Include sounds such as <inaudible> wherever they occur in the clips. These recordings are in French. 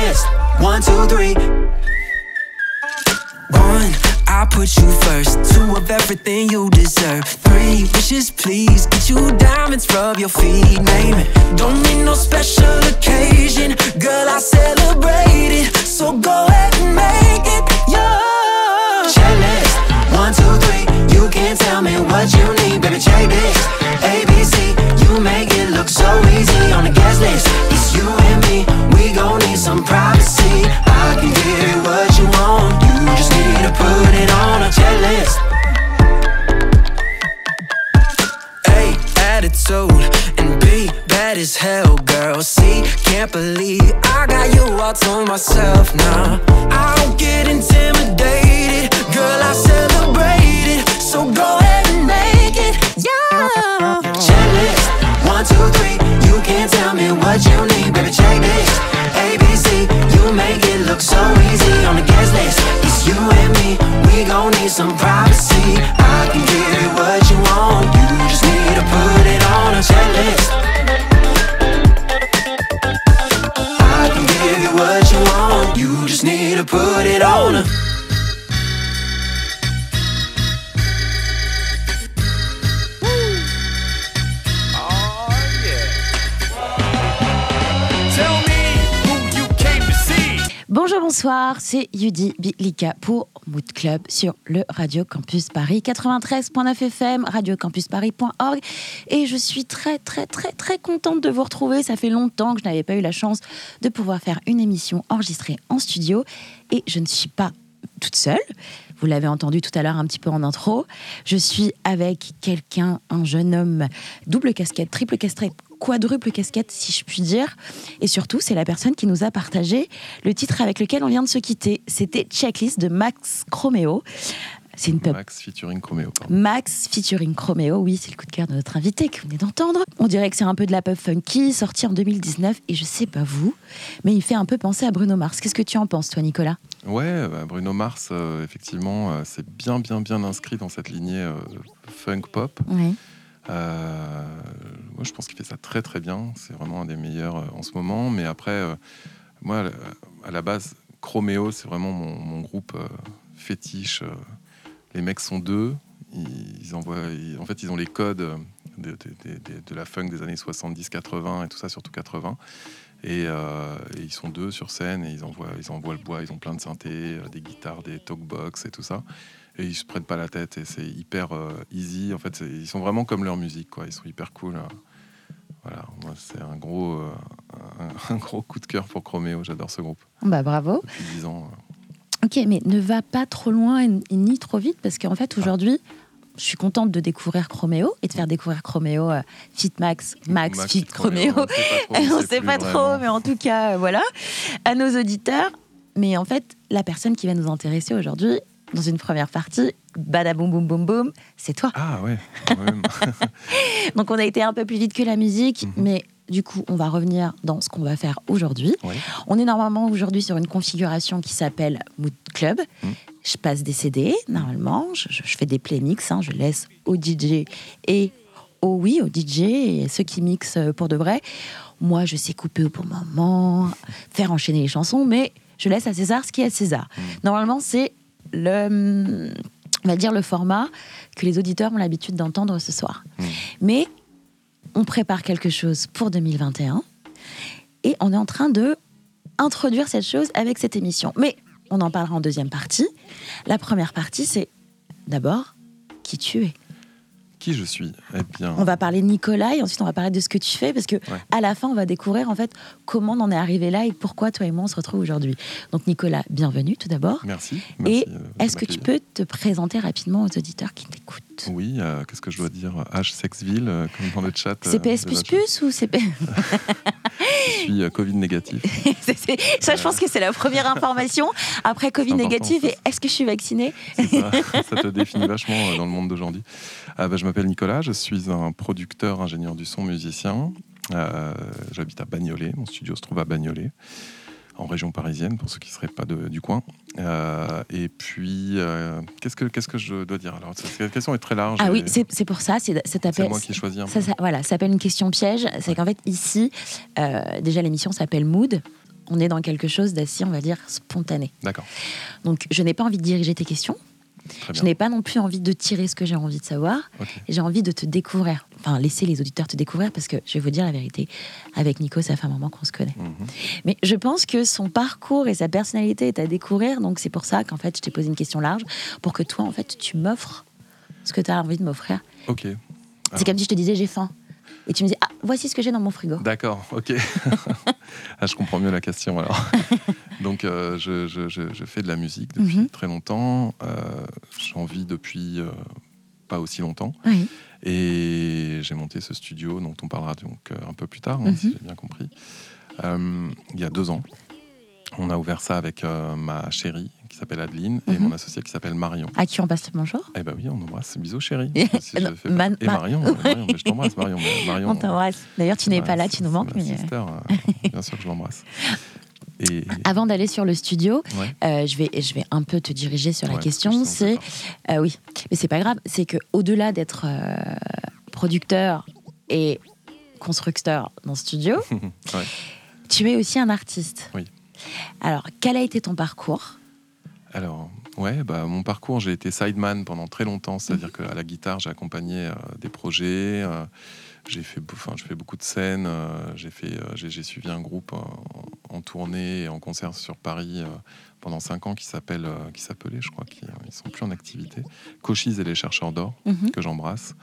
One, two, three. One, I put you first. Two of everything you deserve. Three wishes, please. Get you diamonds, rub your feet, name it. Don't need no special occasion, girl. I celebrate it. So go ahead and make it yours. Checklist. One, two, three. You can tell me what you need, baby. Check this. ABC. You make it look so easy on the guest list. It's you and me. We gon' need some privacy. I can give you what you want. You just need to put it on a checklist. A attitude and B bad as hell, girl. C can't believe I got you all to myself now. I don't get intimidated, girl. I celebrate it. So go ahead and make it, yeah. Checklist one, two, three. You can't tell me what you need, baby. Check this. ABC, you make it look so easy on the guest list. It's you and me. We gon' need some privacy. I can give you what you want. You just need to put it on a checklist. I can give you what you want. You just need to put it on a. bonsoir, c'est Yudi Bilika pour Mood Club sur le Radio Campus Paris 93.9 FM, radiocampusparis.org. Et je suis très, très, très, très contente de vous retrouver. Ça fait longtemps que je n'avais pas eu la chance de pouvoir faire une émission enregistrée en studio. Et je ne suis pas toute seule. Vous l'avez entendu tout à l'heure un petit peu en intro. Je suis avec quelqu'un, un jeune homme, double casquette, triple casquette, quadruple casquette, si je puis dire. Et surtout, c'est la personne qui nous a partagé le titre avec lequel on vient de se quitter. C'était Checklist de Max Chromeo. C'est une pub. Max featuring Chromeo. pardon. Max featuring Chromeo, oui, c'est le coup de cœur de notre invité que vous venez d'entendre. On dirait que c'est un peu de la pub funky, sorti en 2019, et je sais pas vous, mais il fait un peu penser à Bruno Mars. Qu'est-ce que tu en penses, toi, Nicolas? Ouais, bah, Bruno Mars, euh, effectivement, euh, c'est bien, bien, bien inscrit dans cette lignée euh, funk pop. Oui. Euh, moi, je pense qu'il fait ça très, très bien. C'est vraiment un des meilleurs euh, en ce moment. Mais après, euh, moi, à la base, Chromeo, c'est vraiment mon, groupe fétiche. les mecs sont deux. Ils, envoient, en fait, ils ont les codes de, la funk des années 70-80 et tout ça, surtout 80. Et, et ils sont deux sur scène et ils envoient, ils envoient le bois, ils ont plein de synthés, des guitares, des talkbox et tout ça. Et ils se prennent pas la tête et c'est hyper euh, easy. En fait, ils sont vraiment comme leur musique, quoi. Ils sont hyper cool. euh. Voilà, moi c'est un gros, euh, un, <laughs> un gros coup de cœur pour Chromeo. J'adore ce groupe Bah bravo. depuis 10 ans. Ok, mais ne va pas trop loin et, ni trop vite, parce qu'en fait, aujourd'hui, je suis contente de découvrir Chromeo et de faire découvrir Chromeo euh, Fit Max, Max, Fit Fit Chromeo, Chromeo. on sait pas trop, <laughs> vraiment. mais en tout cas, voilà, à nos auditeurs. Mais en fait, la personne qui va nous intéresser aujourd'hui, dans une première partie, badaboum boum boum boum, c'est toi. Ah ouais. <laughs> Donc on a été un peu plus vite que la musique, Mhm. mais du coup, on va revenir dans ce qu'on va faire aujourd'hui. On est normalement aujourd'hui sur une configuration qui s'appelle Mood Club. Mhm. Je passe des CD, normalement, je, fais des play mix, hein, je laisse au DJ et au oui, au DJ et ceux qui mixent euh, pour de vrai. Moi, je sais couper au bon moment, faire enchaîner les chansons, mais je laisse à César ce qui est à César. Mhm. Normalement, c'est le, on va dire le format que les auditeurs ont l'habitude d'entendre ce soir. Mhm. Mais on prépare quelque chose pour 2021 et on est en train de introduire cette chose avec cette émission. Mais on en parlera en deuxième partie. La première partie, c'est d'abord qui tu es. Qui je suis Eh bien, On va parler de Nicolas et ensuite on va parler de ce que tu fais parce que Ouais. à la fin on va découvrir en fait comment on en est arrivé là et pourquoi toi et moi on se retrouve aujourd'hui. Donc Nicolas, bienvenue tout d'abord. merci. Et merci, euh, est-ce que tu peux te présenter rapidement aux auditeurs qui t'écoutent? Oui, euh, qu'est-ce que je dois dire H Sexville, euh, comme dans le chat. euh, CPS de plus plus ou CP <laughs> Je suis euh, Covid négatif. <laughs> Ça, je pense que c'est la première information. Après Covid négatif, et est-ce que je suis vaccinée? C'est ça, <laughs> ça te définit vachement euh, dans le monde d'aujourd'hui. Ah, bah, je m'appelle Nicolas, je suis un producteur, ingénieur du son, musicien. Euh, J'habite à Bagnolet, mon studio se trouve à Bagnolet, en région parisienne, pour ceux qui ne seraient pas de- du coin. Euh, et puis, euh, qu'est-ce que qu'est-ce que je dois dire Alors, cette question est très large. Ah oui, c'est c'est pour ça. C'est ça c'est moi qui choisis un ça- voilà, ça s'appelle une question piège. C'est qu'en fait, ici, euh, déjà, l'émission s'appelle Mood. on est dans quelque chose d'assez, on va dire, spontané. D'accord. Donc, je n'ai pas envie de diriger tes questions. Je n'ai pas non plus envie de tirer ce que j'ai envie de savoir. Et J'ai envie de te découvrir. Enfin, laisser les auditeurs te découvrir parce que je vais vous dire la vérité. Avec Nico, ça fait un moment qu'on se connaît. Mhm. Mais je pense que son parcours et sa personnalité est à découvrir. Donc, c'est pour ça qu'en fait, je t'ai posé une question large pour que toi, en fait, tu m'offres ce que tu as envie de m'offrir. Ok. C'est comme si je te disais j'ai faim. Et tu me dis, ah, voici ce que j'ai dans mon frigo. D'accord, ok. <laughs> ah, je comprends mieux la question alors. <laughs> Donc, euh, je, je- je- je fais de la musique depuis Mhm. très longtemps. Euh, J'en vis depuis euh, pas aussi longtemps. Oui. Et j'ai monté ce studio dont on parlera donc euh, un peu plus tard, hein, Mhm. si j'ai bien compris. Il y a deux ans. On a ouvert ça avec euh, ma chérie qui s'appelle Adeline et Mhm. mon associé qui s'appelle Marion. À qui on passe le bonjour? Eh ben oui, on embrasse. Bisous chérie. Si Non, pas- Man- Et Ma- Marion, Ouais. Marion, mais je <laughs> t'embrasse Marion. Marion On t'embrasse. D'ailleurs, tu n'es ouais, pas là, tu nous manques. ma Mais... euh, sister, euh, bien sûr que je l'embrasse. <laughs> Et Avant d'aller sur le studio, ouais, euh, je, vais, je vais un peu te diriger sur la question. C'est Euh, oui, mais c'est pas grave. C'est que au-delà d'être euh, producteur et constructeur dans le studio, <laughs> Ouais. tu es aussi un artiste. Oui. Alors, quel a été ton parcours? Alors, ouais, bah, mon parcours, j'ai été sideman pendant très longtemps, c'est-à-dire qu'à la guitare, j'ai accompagné euh, des projets, euh, j'ai fait, enfin, je fais beaucoup de scènes, euh, j'ai fait, j'ai suivi un groupe en, tournée et en concert sur Paris pendant cinq ans qui s'appelle, qui s'appelait, je crois qu'ils ils sont plus en activité, Cochise et les chercheurs d'or, Mhm. que j'embrasse.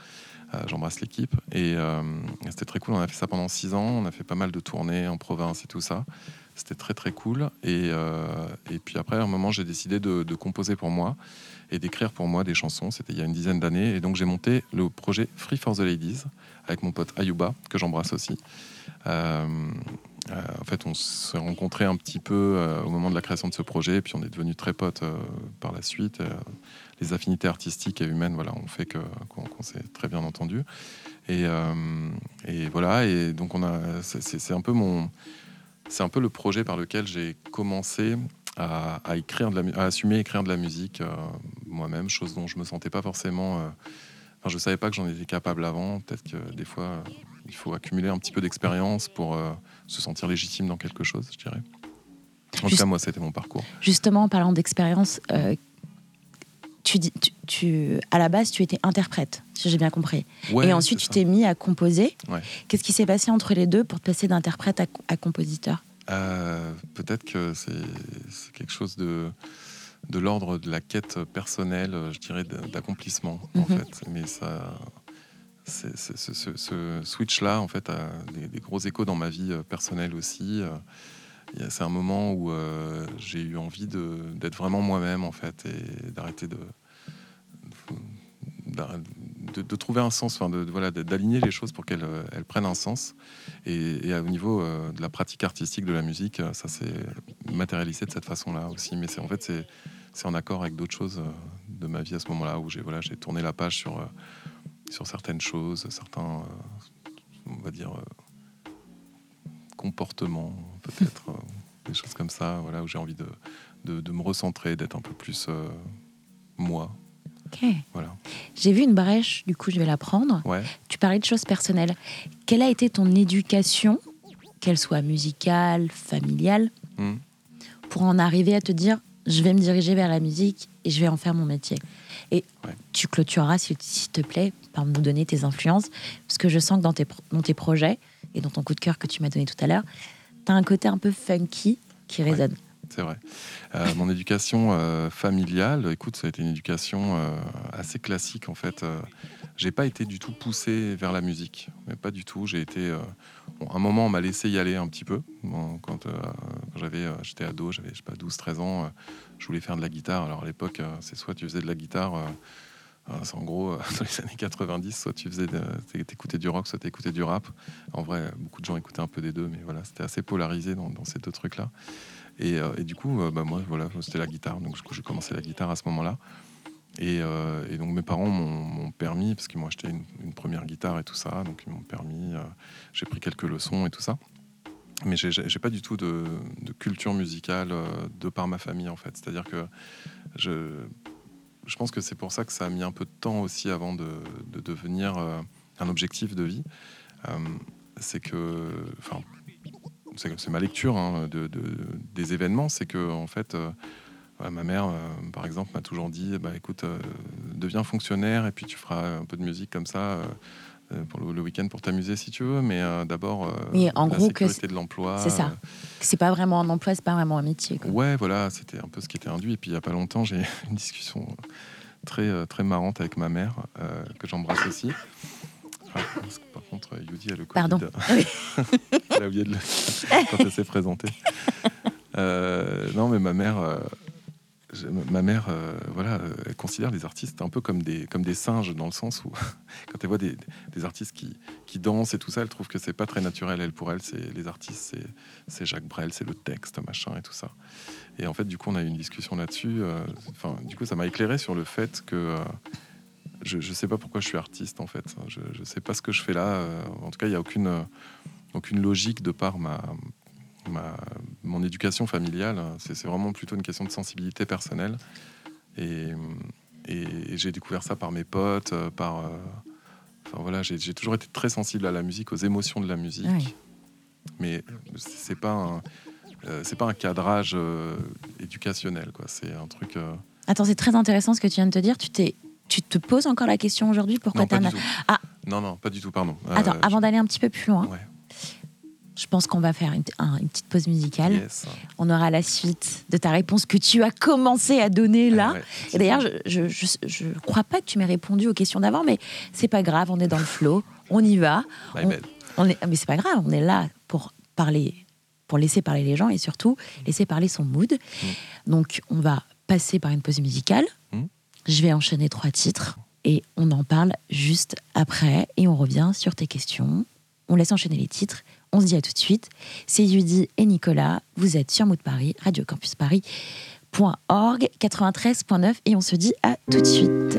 Euh, j'embrasse l'équipe et euh, c'était très cool. On a fait ça pendant six ans. On a fait pas mal de tournées en province et tout ça. C'était très très cool. Et, euh, et puis après, à un moment, j'ai décidé de, composer pour moi et d'écrire pour moi des chansons. C'était il y a une dizaine d'années. Et donc j'ai monté le projet Free for the Ladies avec mon pote Ayuba, que j'embrasse aussi. Euh, euh, en fait, on s'est rencontrés un petit peu au moment de la création de ce projet, et puis on est devenus très potes par la suite. Les affinités artistiques et humaines, voilà, ont fait que qu'on s'est très bien entendu. Et, et voilà, et donc on a, c'est un peu mon, c'est un peu le projet par lequel j'ai commencé à, à écrire de la, mu- à assumer écrire de la musique euh, moi-même, chose dont je me sentais pas forcément. euh, Enfin, je savais pas que j'en étais capable avant. Peut-être que des fois, euh, il faut accumuler un petit peu d'expérience pour euh, se sentir légitime dans quelque chose, je dirais. En tout cas, moi, c'était mon parcours. Justement, en parlant d'expérience, tu, dis- tu, tu- à la base, tu étais interprète, si j'ai bien compris. Ouais, et ensuite, tu t'es mis à composer. Ouais. Qu'est-ce qui s'est passé entre les deux pour te passer d'interprète à, à compositeur? Euh, Peut-être que c'est quelque chose de, de l'ordre de la quête personnelle, je dirais, d'accomplissement, en Mhm. fait. Mais ça. ce, ce- ce switch-là, en fait, a des, des gros échos dans ma vie euh, personnelle aussi. Euh, C'est un moment où euh, j'ai eu envie d'être vraiment moi-même, en fait, et d'arrêter de, de, de trouver un sens, enfin, de, voilà, d'aligner les choses pour qu'elles euh, prennent un sens. Et, et au niveau euh, de la pratique artistique de la musique, euh, ça s'est matérialisé de cette façon-là aussi. Mais c'est en fait c'est c'est en accord avec d'autres choses euh, de ma vie à ce moment-là où j'ai voilà j'ai tourné la page sur euh, sur certaines choses, certains euh, on va dire euh, comportements peut-être euh, des choses comme ça. Voilà où j'ai envie de, de, me recentrer, d'être un peu plus euh, moi. Ok. Voilà. J'ai vu une brèche, du coup, je vais la prendre. Ouais. Tu parlais de choses personnelles. Quelle a été ton éducation, qu'elle soit musicale, familiale, Hmm. pour en arriver à te dire je vais me diriger vers la musique et je vais en faire mon métier? Et Ouais. tu clôtureras, s'il te plaît, par nous donner tes influences, parce que je sens que dans tes, dans tes projets et dans ton coup de cœur que tu m'as donné tout à l'heure, tu as un côté un peu funky qui Ouais. C'est vrai. Euh, mon éducation euh, familiale, écoute, ça a été une éducation euh, assez classique en fait. J'ai pas été du tout poussé vers la musique, mais pas du tout. J'ai été, bon, un moment, on m'a laissé y aller un petit peu. Quand j'avais, j'étais ado, j'avais, je sais pas, 12-13 ans, je voulais faire de la guitare. Alors à l'époque, c'est soit tu faisais de la guitare. c'est en gros, <laughs> dans les années 90, soit tu faisais, t'écoutais du rock, soit t'écoutais du rap. En vrai, beaucoup de gens écoutaient un peu des deux, mais voilà, c'était assez polarisé dans ces deux trucs-là. Et, euh, et du coup, euh, bah, moi, voilà, c'était la guitare. Donc, j'ai commencé la guitare à ce moment-là. Et, euh, donc, mes parents m'ont m'ont permis, parce que moi, acheté une, première guitare et tout ça. Donc, ils m'ont permis. j'ai pris quelques leçons et tout ça. Mais j'ai- pas du tout de, culture musicale de par ma famille, en fait. C'est-à-dire que je, je pense que c'est pour ça que ça a mis un peu de temps aussi avant de, de devenir un objectif de vie. C'est que, c'est ma lecture hein, de, des événements, c'est que en fait, euh, ma mère, euh, par exemple, m'a toujours dit, bah écoute, deviens fonctionnaire et puis tu feras un peu de musique comme ça. pour le, week-end pour t'amuser si tu veux, mais d'abord oui, en la gros sécurité de l'emploi. C'est ça. C'est pas vraiment un emploi, c'est pas vraiment un métier. Quoi. Ouais, voilà, c'était un peu ce qui était induit. Et puis il y a pas longtemps, j'ai <laughs> une discussion très très marrante avec ma mère que j'embrasse aussi. Ah, par contre, Yudi a le Covid. Pardon. <laughs> elle a oublié de le <laughs> quand elle s'est présentée. Euh, non, mais ma mère, euh, ma mère, euh, voilà, elle considère les artistes un peu comme des, comme des singes dans le sens où <laughs> quand elle voit des, des artistes qui, qui, dansent et tout ça, elle trouve que c'est pas très naturel. Elle pour elle, c'est les artistes, c'est Jacques Brel, c'est le texte, machin et tout ça. Et en fait, du coup, on a eu une discussion là-dessus. Enfin, du coup, ça m'a éclairé sur le fait que je ne sais pas pourquoi je suis artiste en fait. Je ne sais pas ce que je fais là. Euh, en tout cas, il n'y a aucune, euh, aucune logique de par ma, ma mon éducation familiale. C'est vraiment plutôt une question de sensibilité personnelle. Et, et, j'ai découvert ça par mes potes, euh, par. enfin voilà, j'ai toujours été très sensible à la musique, aux émotions de la musique. Mais c'est pas un, c'est pas un cadrage éducationnel, quoi. C'est un truc. Attends, c'est très intéressant ce que tu viens de te dire. Tu t'es tu te poses encore la question aujourd'hui pourquoi tu as... Ah. Non, non, pas du tout, pardon. Euh, Attends, avant d'aller un petit peu plus loin, je pense qu'on va faire une, petite pause musicale. On aura la suite de ta réponse que tu as commencé à donner là. Et d'ailleurs, je ne crois pas que tu m'aies répondu aux questions d'avant, mais c'est pas grave, on est dans le flow, on y va. On, est, mais c'est pas grave, on est là pour parler, pour laisser parler les gens et surtout laisser parler son mood. Mm. Donc, on va passer par une pause musicale. Mm. Je vais enchaîner trois titres et on en parle juste après et on revient sur tes questions. On laisse enchaîner les titres. On se dit à tout de suite. C'est Judy et Nicolas. Vous êtes sur Mood Paris, Radio Campus Paris.org 93.9 et on se dit à tout de suite.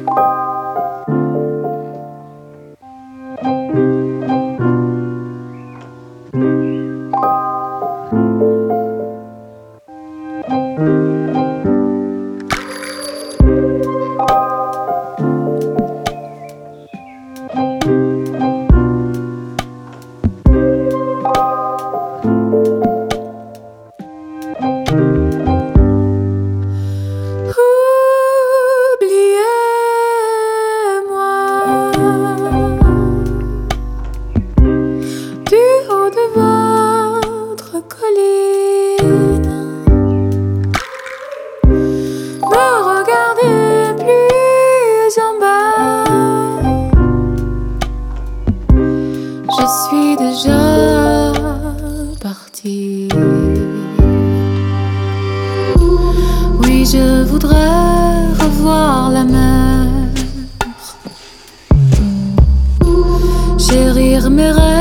me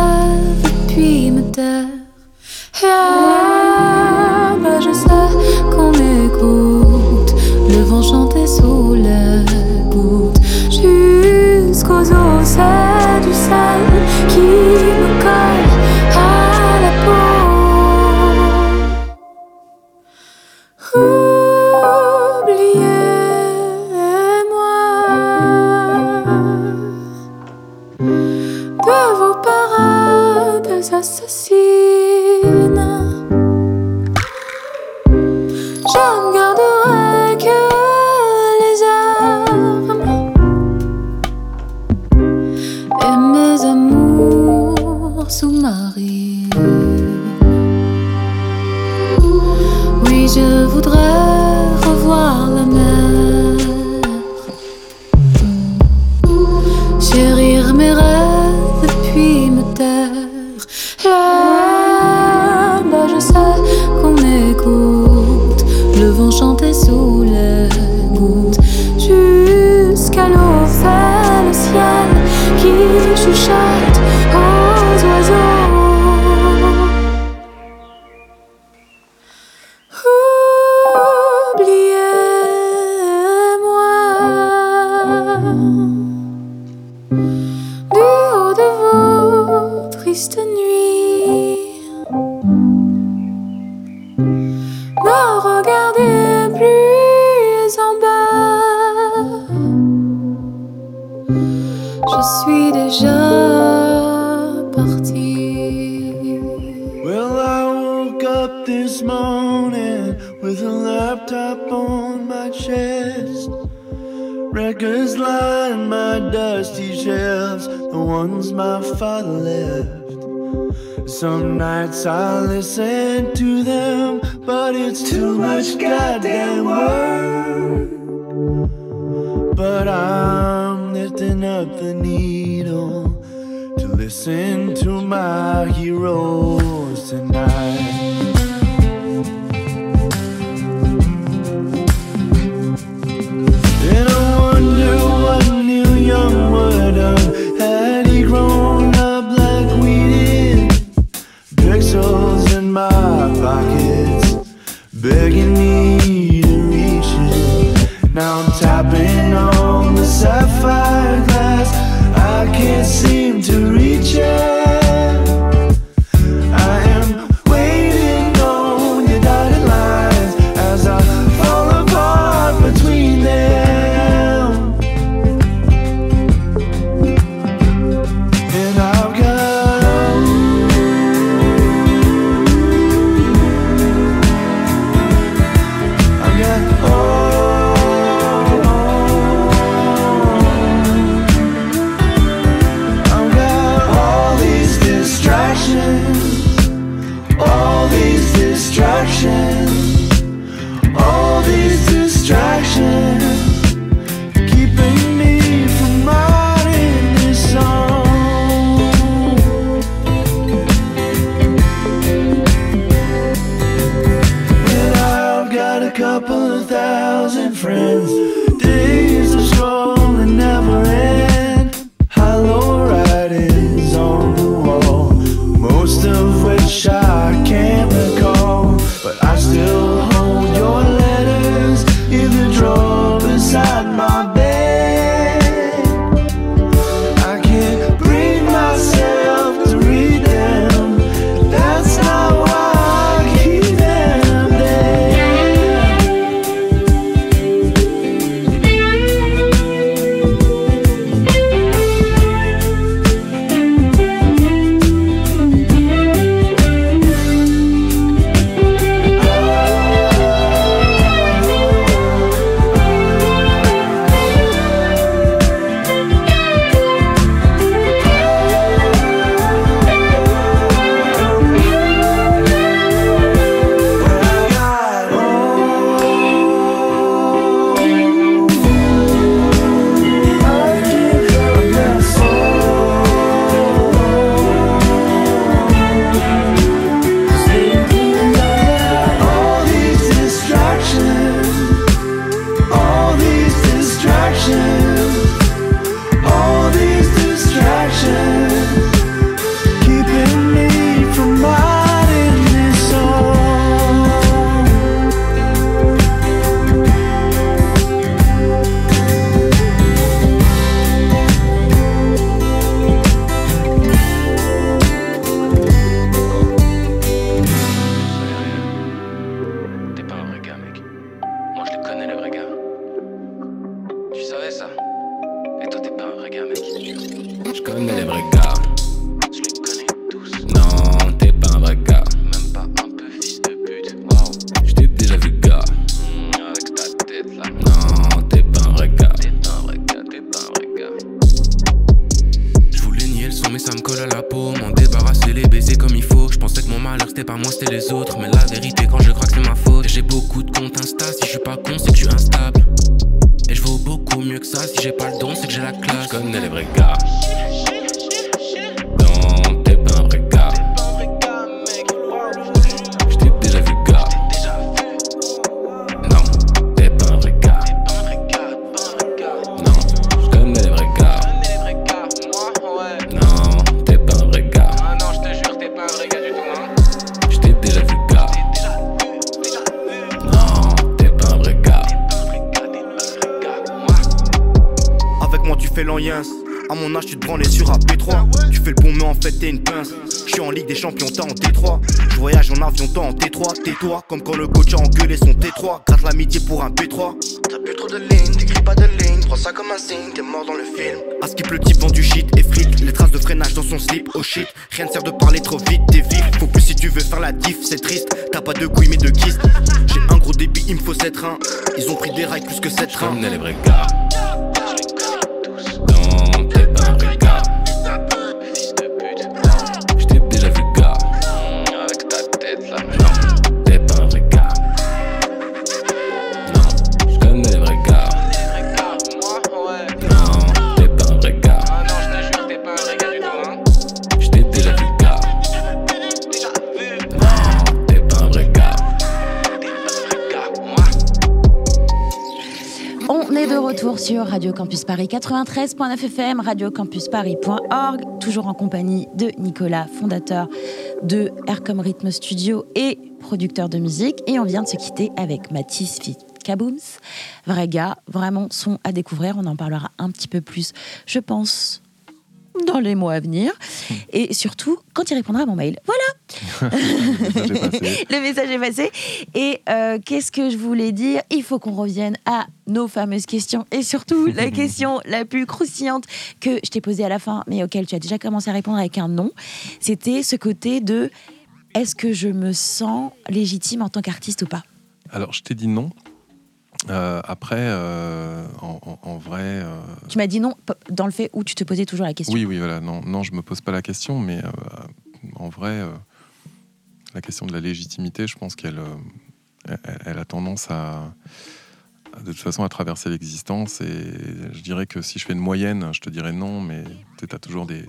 Well, I woke up this morning with a laptop on my chest. Records line my dusty shelves, the ones my father left. Some nights I listen to them, but it's too, too much, goddamn work. But I'm lifting up the knee. Listen to my heroes tonight. And I wonder what would have had he grown up like we did. Pixels in my pockets, begging me to reach it. Now I'm tapping on the sapphire reach out. thousand friends. Que On est de retour sur Radio Campus Paris 93.9 FM, radiocampusparis.org, toujours en compagnie de Nicolas, fondateur de Aircom Rhythm Studio et producteur de musique. Et on vient de se quitter avec Mathis Fit Kabooms. Vrai gars, vraiment son à découvrir. On en parlera un petit peu plus, je pense, dans les mois à venir. <laughs> Et surtout, quand il répondra à mon mail. Voilà <laughs> Le message est passé. <laughs> le message est passé. Et euh, qu'est-ce que je voulais dire? Il faut qu'on revienne à nos fameuses questions et surtout la question la plus croustillante que je t'ai posée à la fin, mais auquel tu as déjà commencé à répondre avec un non. C'était ce côté de est-ce que je me sens légitime en tant qu'artiste ou pas? Alors, je t'ai dit non. Euh, après, euh, en, en- en vrai, euh, Tu m'as dit non dans le fait où tu te posais toujours la question. oui, oui, voilà, non, non, je me pose pas la question, mais en vrai, la question de la légitimité, je pense qu'elle, elle, elle a tendance à, à, de toute façon, à traverser l'existence. Et je dirais que si je fais une moyenne, je te dirais non, mais tu as toujours des,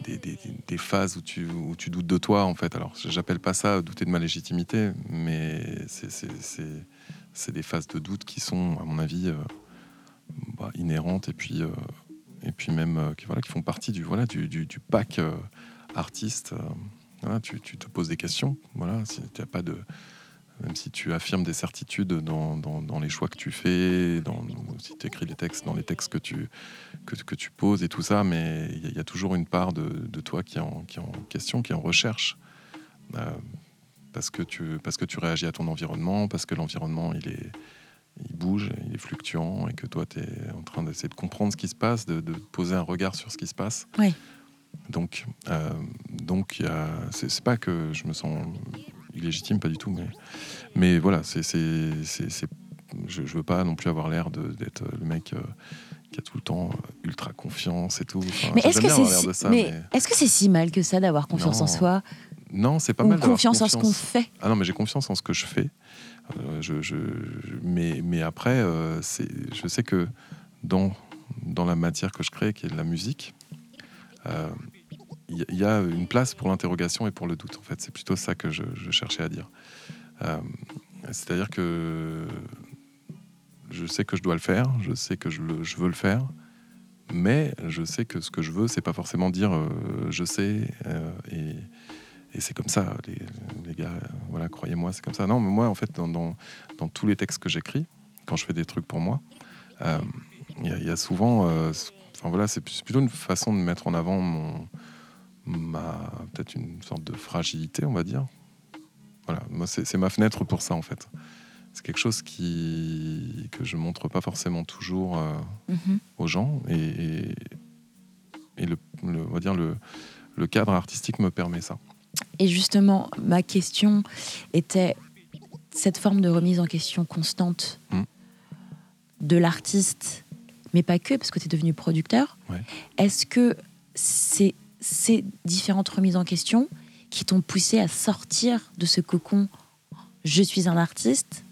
des, des- des phases où tu, où tu doutes de toi, en fait. Alors, j'appelle pas ça douter de ma légitimité, mais c'est- c'est des phases de doute qui sont, à mon avis, euh, bah, inhérentes et puis, euh, et puis même euh, qui, voilà, qui font partie du, voilà, du, du, pack artiste. tu, te poses des questions. Voilà, si pas de, même si tu affirmes des certitudes dans, dans, les choix que tu fais, dans, si tu écris les textes, dans les textes que tu, que, que tu poses et tout ça, mais il y, y a toujours une part de, de toi qui est, en, qui est en question, qui est en recherche. Parce, que tu, parce que tu réagis à ton environnement, parce que l'environnement, il est il bouge, il est fluctuant, et que toi, tu es en train d'essayer de comprendre ce qui se passe, de, de poser un regard sur ce qui se passe. Oui. Donc, euh, donc c'est pas que je me sens illégitime, pas du tout, mais, mais voilà, c'est, c'est, c'est- c'est- je, je veux pas non plus avoir l'air d'être le mec euh, qui a tout le temps euh, ultra confiance et tout. Enfin, Mais est-ce que c'est si, mais mais est-ce que c'est si mal que ça d'avoir confiance en soi? Non, c'est pas ou mal d'avoir confiance en ce qu'on fait Ah non, mais j'ai confiance en ce que je fais. Euh, je, mais, mais après, euh, c'est, je sais que dans, dans la matière que je crée, qui est de la musique, euh, il y, il y a une place pour l'interrogation et pour le doute. En fait, c'est plutôt ça que je, je cherchais à dire. Euh, c'est-à-dire que je sais que je dois le faire, je sais que je, le- je veux le faire, mais je sais que ce que je veux, c'est pas forcément dire euh, je sais euh, et, et c'est comme ça, les, les gars, voilà, croyez-moi, c'est comme ça. Non, mais moi, en fait, dans, dans, dans tous les textes que j'écris, quand je fais des trucs pour moi, euh, il y, a- il y a souvent, euh, enfin voilà, c'est plutôt une façon de mettre en avant mon, ma, peut-être une sorte de fragilité, on va dire. Voilà, moi, c'est ma fenêtre pour ça, en fait. C'est quelque chose qui, que je montre pas forcément toujours euh, Mhm. aux gens et, et, et le, le- on va dire le, le cadre artistique me permet ça. Et justement, ma question était cette forme de remise en question constante Mm. de l'artiste, mais pas que, parce que tu es devenu producteur. Ouais. Est-ce que c'est ces différentes remises en question qui t'ont poussé à sortir de ce cocon je suis un artiste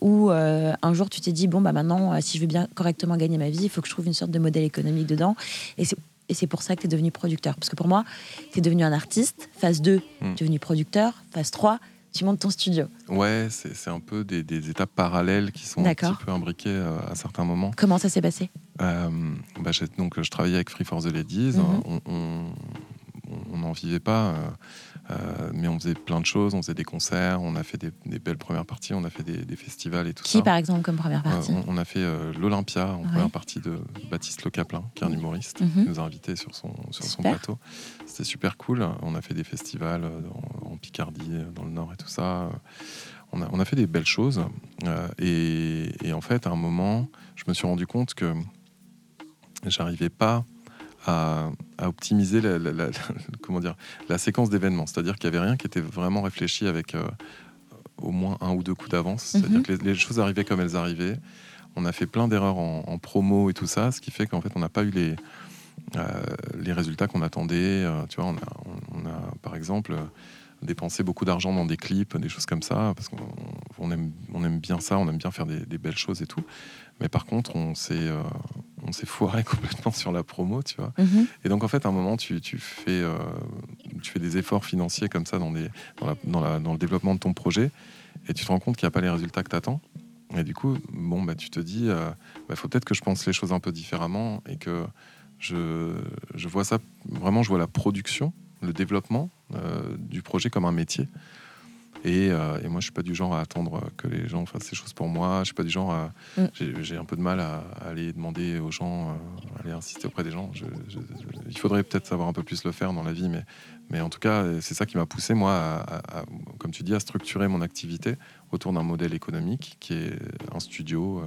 ou euh, un jour tu t'es dit bon bah maintenant euh, si je veux bien correctement gagner ma vie il faut que je trouve une sorte de modèle économique dedans et c'est et c'est pour ça que tu es devenu producteur parce que pour moi tu es devenu un artiste phase 2 Mm. tu es devenu producteur phase 3 tu montes ton studio Ouais, c'est un peu des, des étapes parallèles qui sont un petit peu imbriquées euh, à certains moments. comment ça s'est passé? Euh, bah, donc, je travaillais avec Free for the Ladies. Mhm. On- on- on n'en vivait pas, euh, euh, mais on faisait plein de choses. On faisait des concerts, on a fait des, des belles premières parties, on a fait des, des festivals et tout qui ça. par exemple comme première Euh, partie on, on a fait euh, l'Olympia en Ouais. première partie de Baptiste Le Caplin, qui est un humoriste, Mhm. qui nous a invités sur son, sur son Super. plateau. C'était super cool. On a fait des festivals en, en Picardie, dans le Nord et tout ça. On a, on a fait des belles choses. Et, et en fait, à un moment, je me suis rendu compte que j'arrivais pas à, à optimiser la, la- la- <laughs> comment dire, la séquence d'événements. C'est-à-dire qu'il n'y avait rien qui était vraiment réfléchi avec, euh, au moins un ou deux coups d'avance. C'est-à-dire Mhm. que les, les choses arrivaient comme elles arrivaient. On a fait plein d'erreurs en, en promo et tout ça, ce qui fait qu'en fait, on n'a pas eu les, euh, les résultats qu'on attendait. Euh, tu vois, on a, on- on a, par exemple dépensé beaucoup d'argent dans des clips, des choses comme ça, parce qu'on on aime, on aime bien ça, on aime bien faire des, des belles choses et tout. Mais par contre, on s'est euh, on s'est foiré <laughs> complètement sur la promo, tu vois. Mhm. Et donc en fait, à un moment, tu, tu fais, euh, tu fais des efforts financiers comme ça dans, des, dans, la- dans la- dans le développement de ton projet, et tu te rends compte qu'il n'y a pas les résultats que tu attends. Et du coup, bon, bah, tu te dis, il faut peut-être que je pense les choses un peu différemment et que je, je vois ça, vraiment, je vois la production, le développement euh, du projet comme un métier. Et, euh, et moi, je suis pas du genre à attendre que les gens fassent ces choses pour moi. Je suis pas du genre à. Mm. J'ai un peu de mal à, à aller demander aux gens, euh, à aller insister auprès des gens. Je- je- je- il faudrait peut-être savoir un peu plus le faire dans la vie, mais, mais en tout cas, c'est ça qui m'a poussé, moi, à, à- à- comme tu dis, à structurer mon activité autour d'un modèle économique qui est un studio euh,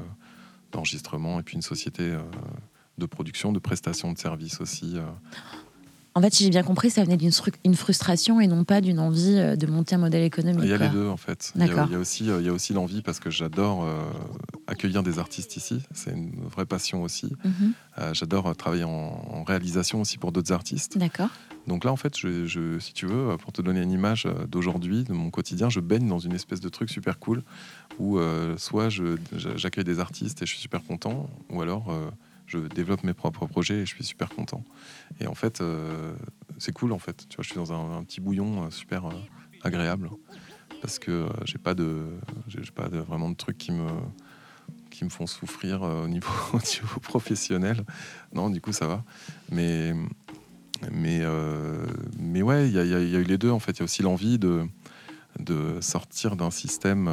d'enregistrement et puis une société euh, de production, de prestation de services aussi. En fait, si j'ai bien compris, ça venait d'une une frustration et non pas d'une envie euh, de monter un modèle économique. Il y a quoi. les deux en fait. Il y a, D'accord. il y a aussi, euh, il y a aussi l'envie parce que j'adore euh, accueillir des artistes ici. C'est une vraie passion aussi. Mhm. Euh, j'adore travailler en, en réalisation aussi pour d'autres artistes. D'accord. Donc là, en fait, je, je- si tu veux, pour te donner une image d'aujourd'hui, de mon quotidien, je baigne dans une espèce de truc super cool où euh, soit j'accueille des artistes et je suis super content, ou alors je développe mes propres projets et je suis super content. Et en fait, euh, c'est cool en fait. Tu vois, je suis dans un, petit bouillon euh, super euh, agréable parce que j'ai pas de, j'ai pas vraiment de trucs qui me qui me font souffrir au niveau, <laughs> au niveau professionnel. Non, du coup, ça va. Mais mais, mais ouais, il y, y a eu les deux en fait. Il y a aussi l'envie de, de sortir d'un système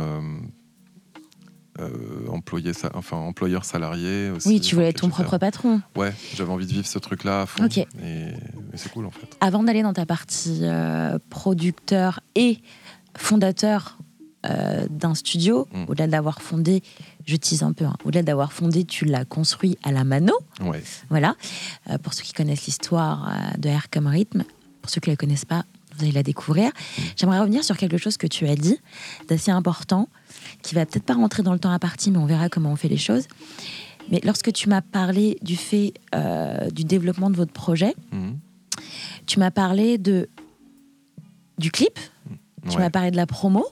euh, employé, sa- enfin, employeur salarié. Aussi, Oui, tu voulais être ton propre patron. Ouais, j'avais envie de vivre ce truc-là à fond. Ok. Et, et c'est cool en fait. Avant d'aller dans ta partie euh, producteur et fondateur euh, d'un studio, Mm. au-delà d'avoir fondé, je tease un peu, hein, au-delà d'avoir fondé, tu l'as construit à la mano. Ouais. Voilà. Pour ceux qui connaissent l'histoire de Air comme rythme, pour ceux qui ne la connaissent pas, vous allez la découvrir. J'aimerais revenir sur quelque chose que tu as dit, d'assez important, qui va peut-être pas rentrer dans le temps à partie, mais on verra comment on fait les choses. Mais lorsque tu m'as parlé du fait euh, du développement de votre projet, Mhm. tu m'as parlé de du clip, tu Ouais. m'as parlé de la promo,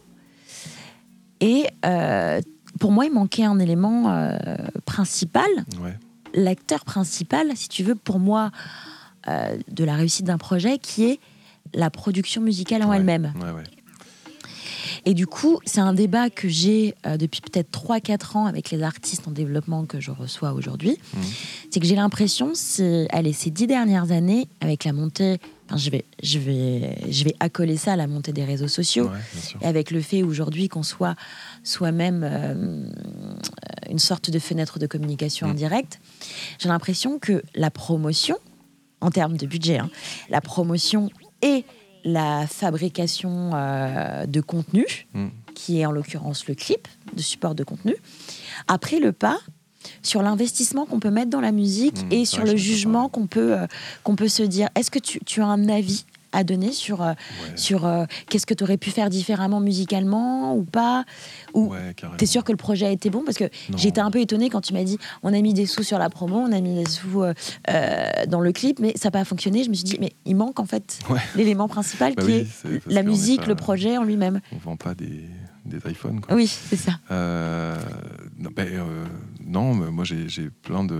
et euh, pour moi, il manquait un élément euh, principal, Ouais. l'acteur principal, si tu veux, pour moi, de la réussite d'un projet, qui est la production musicale en Ouais. elle-même. Et du coup, c'est un débat que j'ai euh, depuis peut-être 3-4 ans avec les artistes en développement que je reçois aujourd'hui. Mhm. C'est que j'ai l'impression, allez, ces dix dernières années, avec la montée, enfin, je, vais, je, vais, je vais accoler ça à la montée des réseaux sociaux, Ouais, et avec le fait aujourd'hui qu'on soit soi-même euh, une sorte de fenêtre de communication Mm. indirecte, j'ai l'impression que la promotion, en termes de budget, hein, la promotion et la fabrication euh, de contenu, Mm. qui est en l'occurrence le clip de support de contenu, a pris le pas sur l'investissement qu'on peut mettre dans la musique Mm, et sur le jugement qu'on peut, euh, qu'on peut se dire. Est-ce que tu, tu as un avis à donner sur, euh, Ouais. sur euh, qu'est-ce que tu aurais pu faire différemment musicalement ou pas Ou Ouais. T'es sûr que le projet a été bon? Parce que j'étais un peu étonnée quand tu m'as dit on a mis des sous sur la promo, on a mis des sous euh, dans le clip, mais ça n'a pas fonctionné. Je me suis dit, mais il manque en fait Ouais. l'élément principal Bah qui oui, est la est musique, pas- le projet en lui-même. On vend pas des, des iPhones. Quoi. Oui, c'est ça. Euh, non, euh, non, moi j'ai j'ai plein de,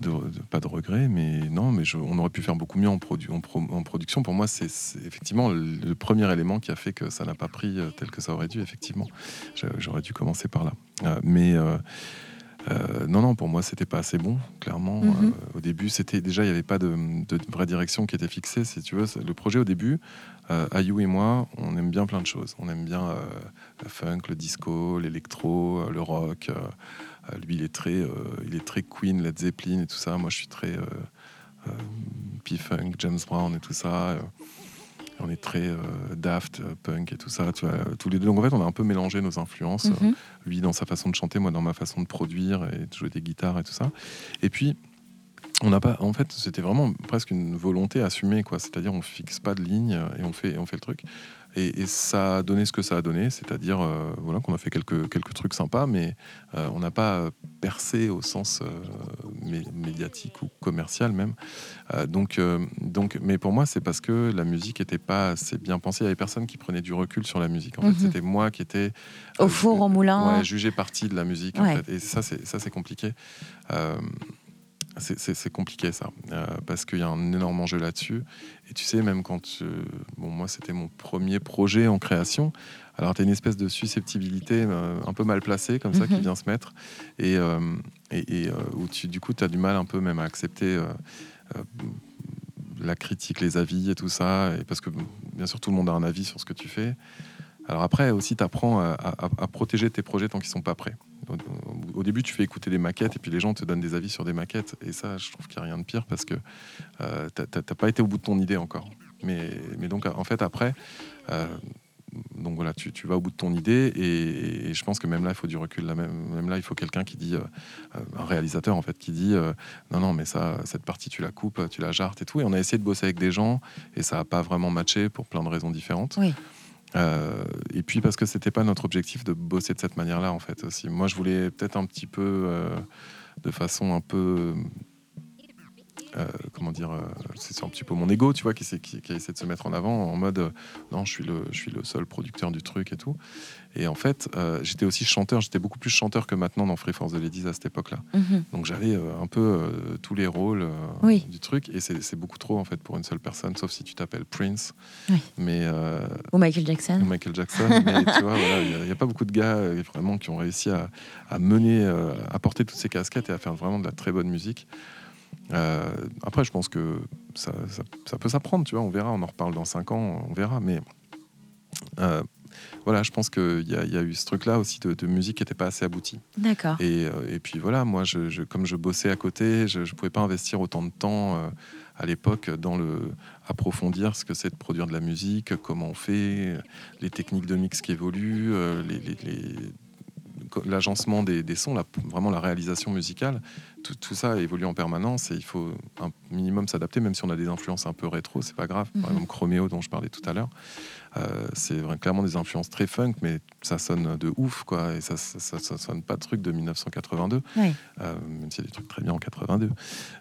de, de- Pas de regrets, mais non, mais je- on aurait pu faire beaucoup mieux en, produ- en, pro- en production. Pour moi, c'est effectivement le, le premier élément qui a fait que ça n'a pas pris euh, tel que ça aurait dû, effectivement. J'aurais dû commencer par là. Euh, mais. euh, non, non, pour moi, c'était pas assez bon, clairement. Mhm. Euh, au début, c'était déjà, il n'y avait pas de, de vraie direction qui était fixée. Si tu veux, le projet au début, euh, Ayou et moi, on aime bien plein de choses. On aime bien le funk, le disco, l'électro, le rock. Euh, lui, il est très, euh, il est très Queen, Led Zeppelin et tout ça. Moi, je suis très euh, P-funk, James Brown et tout ça. on est très daft, punk et tout ça. Tu vois, tous les deux. Donc en fait, on a un peu mélangé nos influences. Mhm. Lui dans sa façon de chanter, moi dans ma façon de produire et de jouer des guitares et tout ça. Et puis, on n'a pas. En fait, c'était vraiment presque une volonté assumée, quoi. C'est-à-dire, on fixe pas de ligne et on fait, on fait le truc. Et, et ça a donné ce que ça a donné, c'est-à-dire euh, voilà, qu'on a fait quelques, quelques trucs sympas, mais euh, on n'a pas percé au sens euh, mé- médiatique ou commercial même. Donc, donc, mais pour moi, c'est parce que la musique n'était pas assez bien pensée. Il y avait personne qui prenait du recul sur la musique. En Mhm. fait, c'était moi qui étais Au four, au moulin. Ouais, juger partie de la musique. en fait. Et ça, c'est ça, c'est compliqué. C'est- compliqué ça, euh, parce qu'il y a un énorme enjeu là-dessus. Et tu sais, même quand, euh, bon, moi, c'était mon premier projet en création. Alors, tu as une espèce de susceptibilité euh, un peu mal placée, comme ça, qui Mhm. vient se mettre, et, euh, et, et, où tu, du coup, tu as du mal un peu même à accepter. la critique, les avis et tout ça, et parce que bien sûr tout le monde a un avis sur ce que tu fais. Alors après aussi, tu apprends à, à- à protéger tes projets tant qu'ils sont pas prêts. Au, début, tu fais écouter des maquettes et puis les gens te donnent des avis sur des maquettes. Et ça, je trouve qu'il n'y a rien de pire parce que euh, t'as t'as pas été au bout de ton idée encore. Mais, donc, en fait, après, euh, donc voilà, tu, tu vas au bout de ton idée et, je pense que même là, il faut du recul. Même, là, il faut quelqu'un qui dit, euh, un réalisateur en fait, qui dit non, non, mais ça, cette partie, tu la coupes, tu la jartes et tout. Et on a essayé de bosser avec des gens et ça n'a pas vraiment matché pour plein de raisons différentes. Oui. Euh, et puis parce que c'était pas notre objectif de bosser de cette manière-là en fait aussi. Moi, je voulais peut-être un petit peu euh, de façon un peu euh, comment dire, euh, c'est un petit peu mon ego, tu vois, qui, qui, qui a essayé de se mettre en avant en mode euh, non, je suis, le, je suis le seul producteur du truc et tout. Et en fait, j'étais aussi chanteur, j'étais beaucoup plus chanteur que maintenant dans Free Force the Ladies à cette époque-là. Mhm. Donc j'avais un peu tous les rôles Oui. du truc et c'est beaucoup trop en fait pour une seule personne, sauf si tu t'appelles Prince. Oui. Mais Ou Michael Jackson. ou Michael Jackson. mais tu vois, voilà, il n'y a, pas beaucoup de gars vraiment qui ont réussi à, à mener, à porter toutes ces casquettes et à faire vraiment de la très bonne musique. Euh, après, je pense que ça, ça- ça peut s'apprendre, tu vois, on verra, on en reparle dans 5 ans, on verra, mais euh, voilà, je pense qu'il y, a- il y a eu ce truc-là aussi de, de musique qui n'était pas assez abouti. D'accord. Et, euh, et puis voilà, moi, je, je- comme je bossais à côté, je ne pouvais pas investir autant de temps euh, à l'époque dans le approfondir ce que c'est de produire de la musique, comment on fait, les techniques de mix qui évoluent, les- les- les- co- l'agencement des, des sons, la- vraiment la réalisation musicale. Tout, tout ça évolue en permanence et il faut un minimum s'adapter, même si on a des influences un peu rétro, c'est pas grave. Mhm. Par exemple, Chromeo, dont je parlais tout à l'heure, euh, c'est clairement des influences très funk, mais ça sonne de ouf, quoi. Et ça, ça, ça- ça sonne pas de trucs de 1982, Oui. euh, même s'il y a des trucs très bien en 82.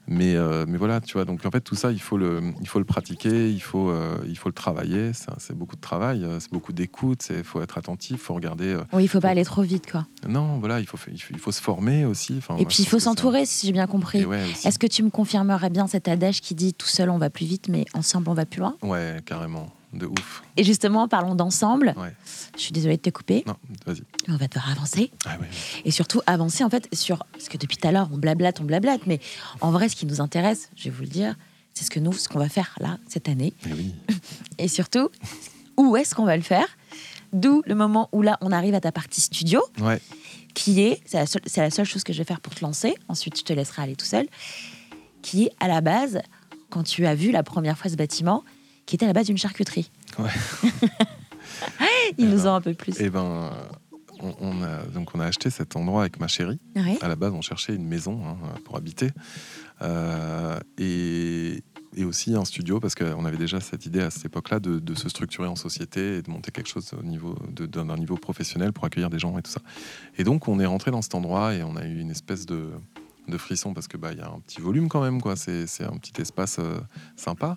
Mais, euh, mais voilà, tu vois. Donc en fait, tout ça, il faut le, il faut le pratiquer, il faut, il faut le travailler. C'est c'est beaucoup de travail, c'est beaucoup d'écoute. Il faut être attentif, il faut regarder. Oui, il faut pas aller trop vite, quoi. non, voilà, il faut, fa- il faut, il faut se former aussi. Enfin, Et moi, puis il faut s'entourer, si j'ai bien compris. Ouais. Est-ce que tu me confirmerais bien cet adage qui dit tout seul on va plus vite, mais ensemble on va plus loin Ouais, carrément, de ouf. Et justement, parlons d'ensemble. Ouais. Je suis désolée de te couper. Non, vas-y. On va devoir avancer. Ah. Et surtout avancer en fait sur. Parce que depuis tout à l'heure, on blablate, on blablate. Mais en vrai, ce qui nous intéresse, je vais vous le dire, c'est ce que nous, ce qu'on va faire là, cette année. Oui. <laughs> Et surtout, où est-ce qu'on va le faire? D'où le moment où là, on arrive à ta partie studio, Ouais. qui est, c'est la, seule, c'est la seule chose que je vais faire pour te lancer, ensuite je te laisserai aller tout seul, qui est à la base, quand tu as vu la première fois ce bâtiment, qui était à la base d'une charcuterie. Ouais. <laughs> Ils nous Alors, ont un peu plus. Et ben, on, on a donc on a acheté cet endroit avec ma chérie. Ouais. À la base, on cherchait une maison hein, pour habiter Euh, et, et aussi un studio parce qu'on avait déjà cette idée à cette époque-là de, de se structurer en société et de monter quelque chose au niveau d'un niveau professionnel pour accueillir des gens et tout ça. Et donc, on est rentré dans cet endroit et on a eu une espèce de de frisson parce que bah il y a un petit volume quand même quoi. C'est c'est un petit espace euh, sympa.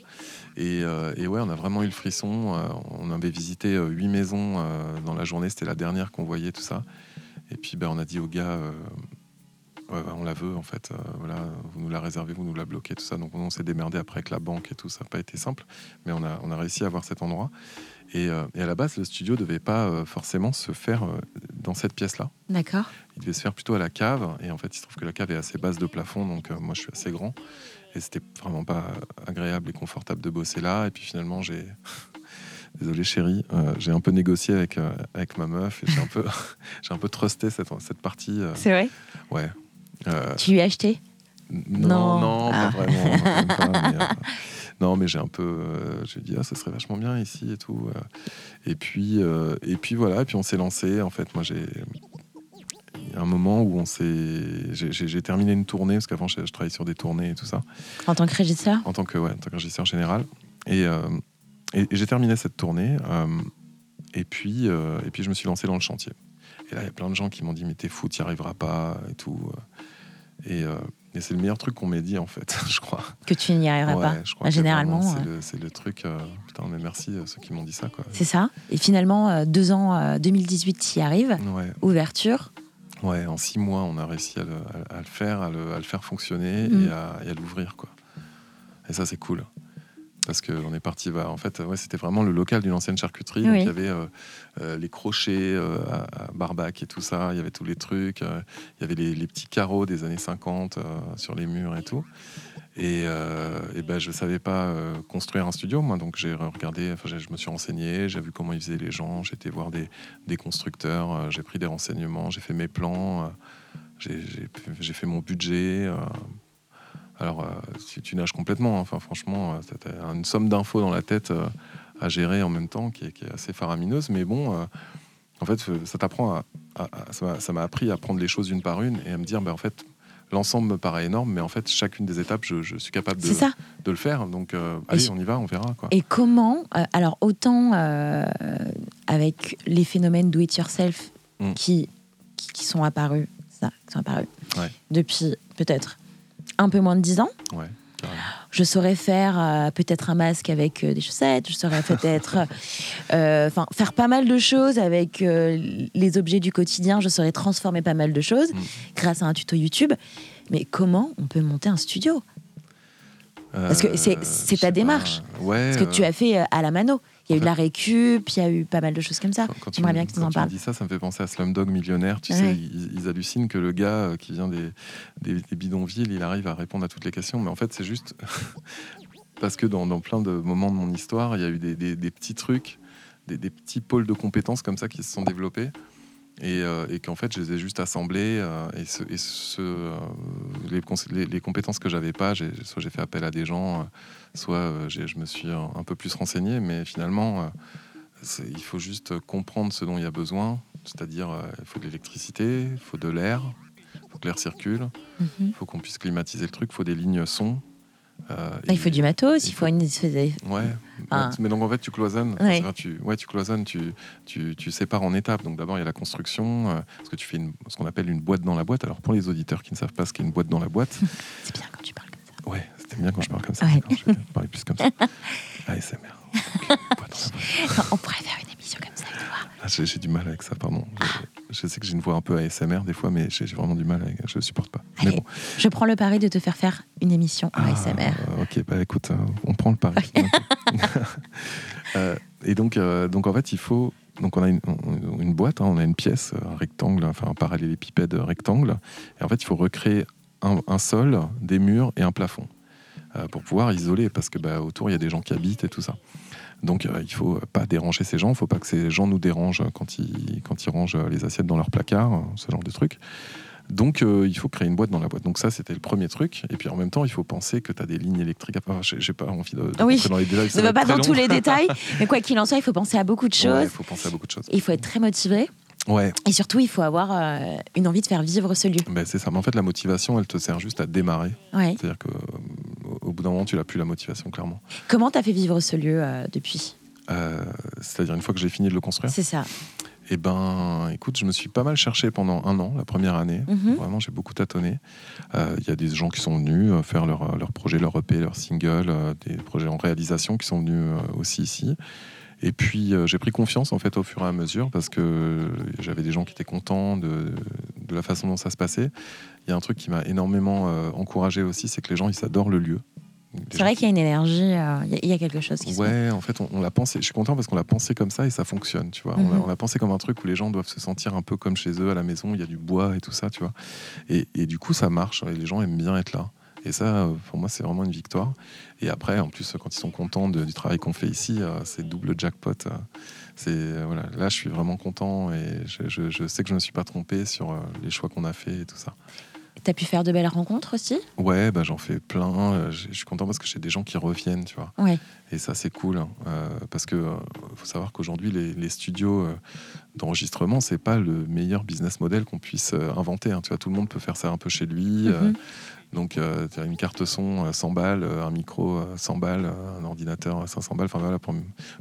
Et, euh, et ouais on a vraiment eu le frisson. Euh, on avait visité huit maisons dans la journée. C'était la dernière qu'on voyait tout ça. Et puis ben on a dit aux gars Ouais, ouais, on la veut en fait. Euh, voilà, vous nous la réservez, vous nous la bloquez, tout ça. Donc on s'est démerdé après avec la banque et tout. Ça n'a pas été simple, mais on a, on a réussi à avoir cet endroit. Et, euh, et à la base, le studio devait pas euh, forcément se faire dans cette pièce-là. D'accord. Il devait se faire plutôt à la cave. Et en fait, il se trouve que la cave est assez basse de plafond, donc moi je suis assez grand. Et c'était vraiment pas agréable et confortable de bosser là. Et puis finalement, j'ai. <laughs> Désolé chérie, euh, j'ai un peu négocié avec, euh, avec ma meuf et j'ai un peu, <laughs> j'ai un peu trusté cette, cette partie. euh, C'est vrai? Ouais. Euh, Tu lui as acheté? Non, Non. non, Ah. pas vraiment. non, même pas, mais, euh, <laughs> non, mais j'ai un peu. euh, j'ai dit, ah, ça serait vachement bien ici et tout. euh. et, puis, et puis voilà, et puis on s'est lancé. En fait, moi, j'ai. Il y a un moment où on s'est. J'ai terminé une tournée, parce qu'avant, je, je travaillais sur des tournées et tout ça, En tant que régisseur? En tant que, ouais, en tant que régisseur général. Et, et, et j'ai terminé cette tournée. Et puis, et puis je me suis lancé dans le chantier. Et là, il y a plein de gens qui m'ont dit, mais t'es fou, t'y arriveras pas et tout. Et, euh, et c'est le meilleur truc qu'on m'ait dit, en fait, <laughs> je crois. Que tu n'y arriveras Ouais, pas. je crois généralement, C'est le, truc. euh, putain, mais merci euh, ceux qui m'ont dit ça. C'est ça. Et finalement, euh, deux ans, euh, 2018, tu y arrives. Ouais, Ouverture. ouais, en six mois, on a réussi à le, à- à le faire, à le, à le faire fonctionner Mhm. et à, à l'ouvrir, quoi. Et ça, c'est cool. Parce qu'on est parti, bah, en fait, ouais, c'était vraiment le local d'une ancienne charcuterie. Donc, il y avait euh, euh, les crochets euh, à, à Barbac et tout ça. Il y avait tous les trucs. il y avait les, les petits carreaux des années 50 euh, sur les murs et tout. Et, et ben, je ne savais pas construire un studio, moi. Donc, j'ai regardé, enfin, je me suis renseigné, j'ai vu comment ils faisaient les gens. J'ai été voir des, des constructeurs, j'ai pris des renseignements, j'ai fait mes plans, j'ai fait mon budget. Alors, euh, tu, tu nages complètement. hein. Enfin, franchement, euh, t'as- t'as une somme d'infos dans la tête euh, à gérer en même temps qui est, qui est assez faramineuse. Mais bon, en fait, ça t'apprend à, à- à- ça m'a- appris à prendre les choses une par une et à me dire, bah, en fait, l'ensemble me paraît énorme, mais en fait, chacune des étapes, je, je suis capable de, ça. de le faire. Donc, euh, allez, on y va, on verra. Quoi. Et comment, euh, alors autant euh, avec les phénomènes do it yourself Mm. qui, qui, qui sont apparus, ça, qui sont apparus Ouais. depuis peut-être un peu moins de dix ans. Ouais, carrément. Je saurais faire euh, peut-être un masque avec euh, des chaussettes. Je saurais peut-être <laughs> euh, enfin, faire pas mal de choses avec les objets du quotidien. Je saurais transformer pas mal de choses Mm. grâce à un tuto YouTube. Mais comment on peut monter un studio? Parce que c'est- ta démarche. Ouais. Parce que tu as fait à la mano. Il y a eu de la récup, il y a eu pas mal de choses comme ça. Quand, J'aimerais me- bien que tu en parles. dis ça, ça me fait penser à Slumdog Millionnaire. Tu Ouais. sais, ils, ils hallucinent que le gars euh, qui vient des, des, des bidonvilles, il arrive à répondre à toutes les questions. Mais en fait, c'est juste <laughs> parce que dans, dans plein de moments de mon histoire, il y a eu des, des- des petits trucs, des, des petits pôles de compétences comme ça qui se sont développés. Et, euh, et qu'en fait, je les ai juste assemblés. euh, et ce, et ce, euh, les, les- les compétences que j'avais pas, j'ai- soit j'ai fait appel à des gens, soit euh, je me suis un, un peu plus renseigné. Mais finalement, euh, il faut juste comprendre ce dont il y a besoin. C'est-à-dire, euh, il faut de l'électricité, il faut de l'air, il faut que l'air circule, Mhm. il faut qu'on puisse climatiser le truc, il faut des lignes son. euh, Ah, Il faut du matos, il faut une Ouais, Ah. mais donc en fait tu cloisonnes, Ouais. Tu, ouais, tu cloisonnes, tu, tu, tu sépares en étapes. Donc d'abord il y a la construction, euh, parce que tu fais une- ce qu'on appelle une boîte dans la boîte. Alors pour les auditeurs qui ne savent pas ce qu'est une boîte dans la boîte, <laughs> C'est bien quand tu parles comme ça. ouais, c'était bien quand je parle comme ça. Ouais. je parler plus comme ça. <laughs> <laughs> ASMR. On pourrait faire une émission comme ça toi. Ah, j'ai du mal avec ça, pardon. Je, je sais que j'ai une voix un peu ASMR des fois, mais j'ai vraiment du mal avec, je supporte pas. Mais bon. je prends le pari de te faire faire une émission Ah, ASMR. ok, bah écoute, euh, on prend le pari. <laughs> Euh, et donc, euh, donc en fait, il faut. Donc on a une, boîte, hein, on a une pièce, un rectangle, enfin un parallélépipède rectangle. Et en fait, il faut recréer un, un sol, des murs et un plafond pour pouvoir isoler, parce que bah, autour il y a des gens qui habitent et tout ça. Donc euh, il faut pas déranger ces gens, il faut pas que ces gens nous dérangent quand ils, quand ils rangent les assiettes dans leur placard, euh, ce genre de truc. Donc euh, il faut créer une boîte dans la boîte. Donc ça c'était le premier truc. Et puis en même temps il faut penser que tu as des lignes électriques. Enfin, j'ai pas envie de, de Oui. dans les détails. ça Ne va pas dans long. tous les détails, <laughs> mais quoi qu'il en soit, il faut penser à beaucoup de Ouais, choses. Il faut penser à beaucoup de choses. Il faut être très motivé. Ouais, Et surtout, il faut avoir euh, une envie de faire vivre ce lieu. ben, c'est ça. Mais en fait la motivation elle te sert juste à démarrer. Ouais. C'est-à-dire que euh, au bout d'un moment tu n'as plus la motivation clairement. Comment t'as fait vivre ce lieu euh, depuis? Euh, C'est-à-dire une fois que j'ai fini de le construire? C'est ça. Eh ben, écoute, je me suis pas mal cherché pendant un an, la première année. Mhm. Vraiment, j'ai beaucoup tâtonné. Il y a des gens qui sont venus faire leur, leur projet, leur EP, leur single, des projets en réalisation qui sont venus aussi ici. Et puis, euh, j'ai pris confiance en fait au fur et à mesure parce que j'avais des gens qui étaient contents de, de la façon dont ça se passait. Il y a un truc qui m'a énormément euh, encouragé aussi, c'est que les gens, ils adorent le lieu. C'est vrai qu'il y a une énergie, euh, il y a- il y, a quelque chose qui se Ouais, en fait, on, on l'a pensé. Je suis content parce qu'on l'a pensé comme ça et ça fonctionne, tu vois. Mhm. On l'a pensé comme un truc où les gens doivent se sentir un peu comme chez eux à la maison. Il y a du bois et tout ça, tu vois. Et, et du coup, ça marche. Et les gens aiment bien être là. Et ça, pour moi, c'est vraiment une victoire. Et après, en plus, quand ils sont contents de- du travail qu'on fait ici, euh, c'est double jackpot. euh. C'est euh, voilà. Là, je suis vraiment content et je, je- je sais que je me suis pas trompé sur les choix qu'on a fait et tout ça. T'as pu faire de belles rencontres aussi? Ouais, bah, j'en fais plein. Je suis content parce que j'ai des gens qui reviennent, tu vois. Ouais. Et ça, c'est cool. hein. Euh, parce que euh, faut savoir qu'aujourd'hui, les, les studios euh, d'enregistrement, c'est pas le meilleur business model qu'on puisse inventer. hein. Tu vois, tout le monde peut faire ça un peu chez lui. Mhm. Donc, tu as une carte son euh, 100 balles, euh, un micro euh, 100 balles, euh, un ordinateur euh, 500 balles. Enfin voilà, pour,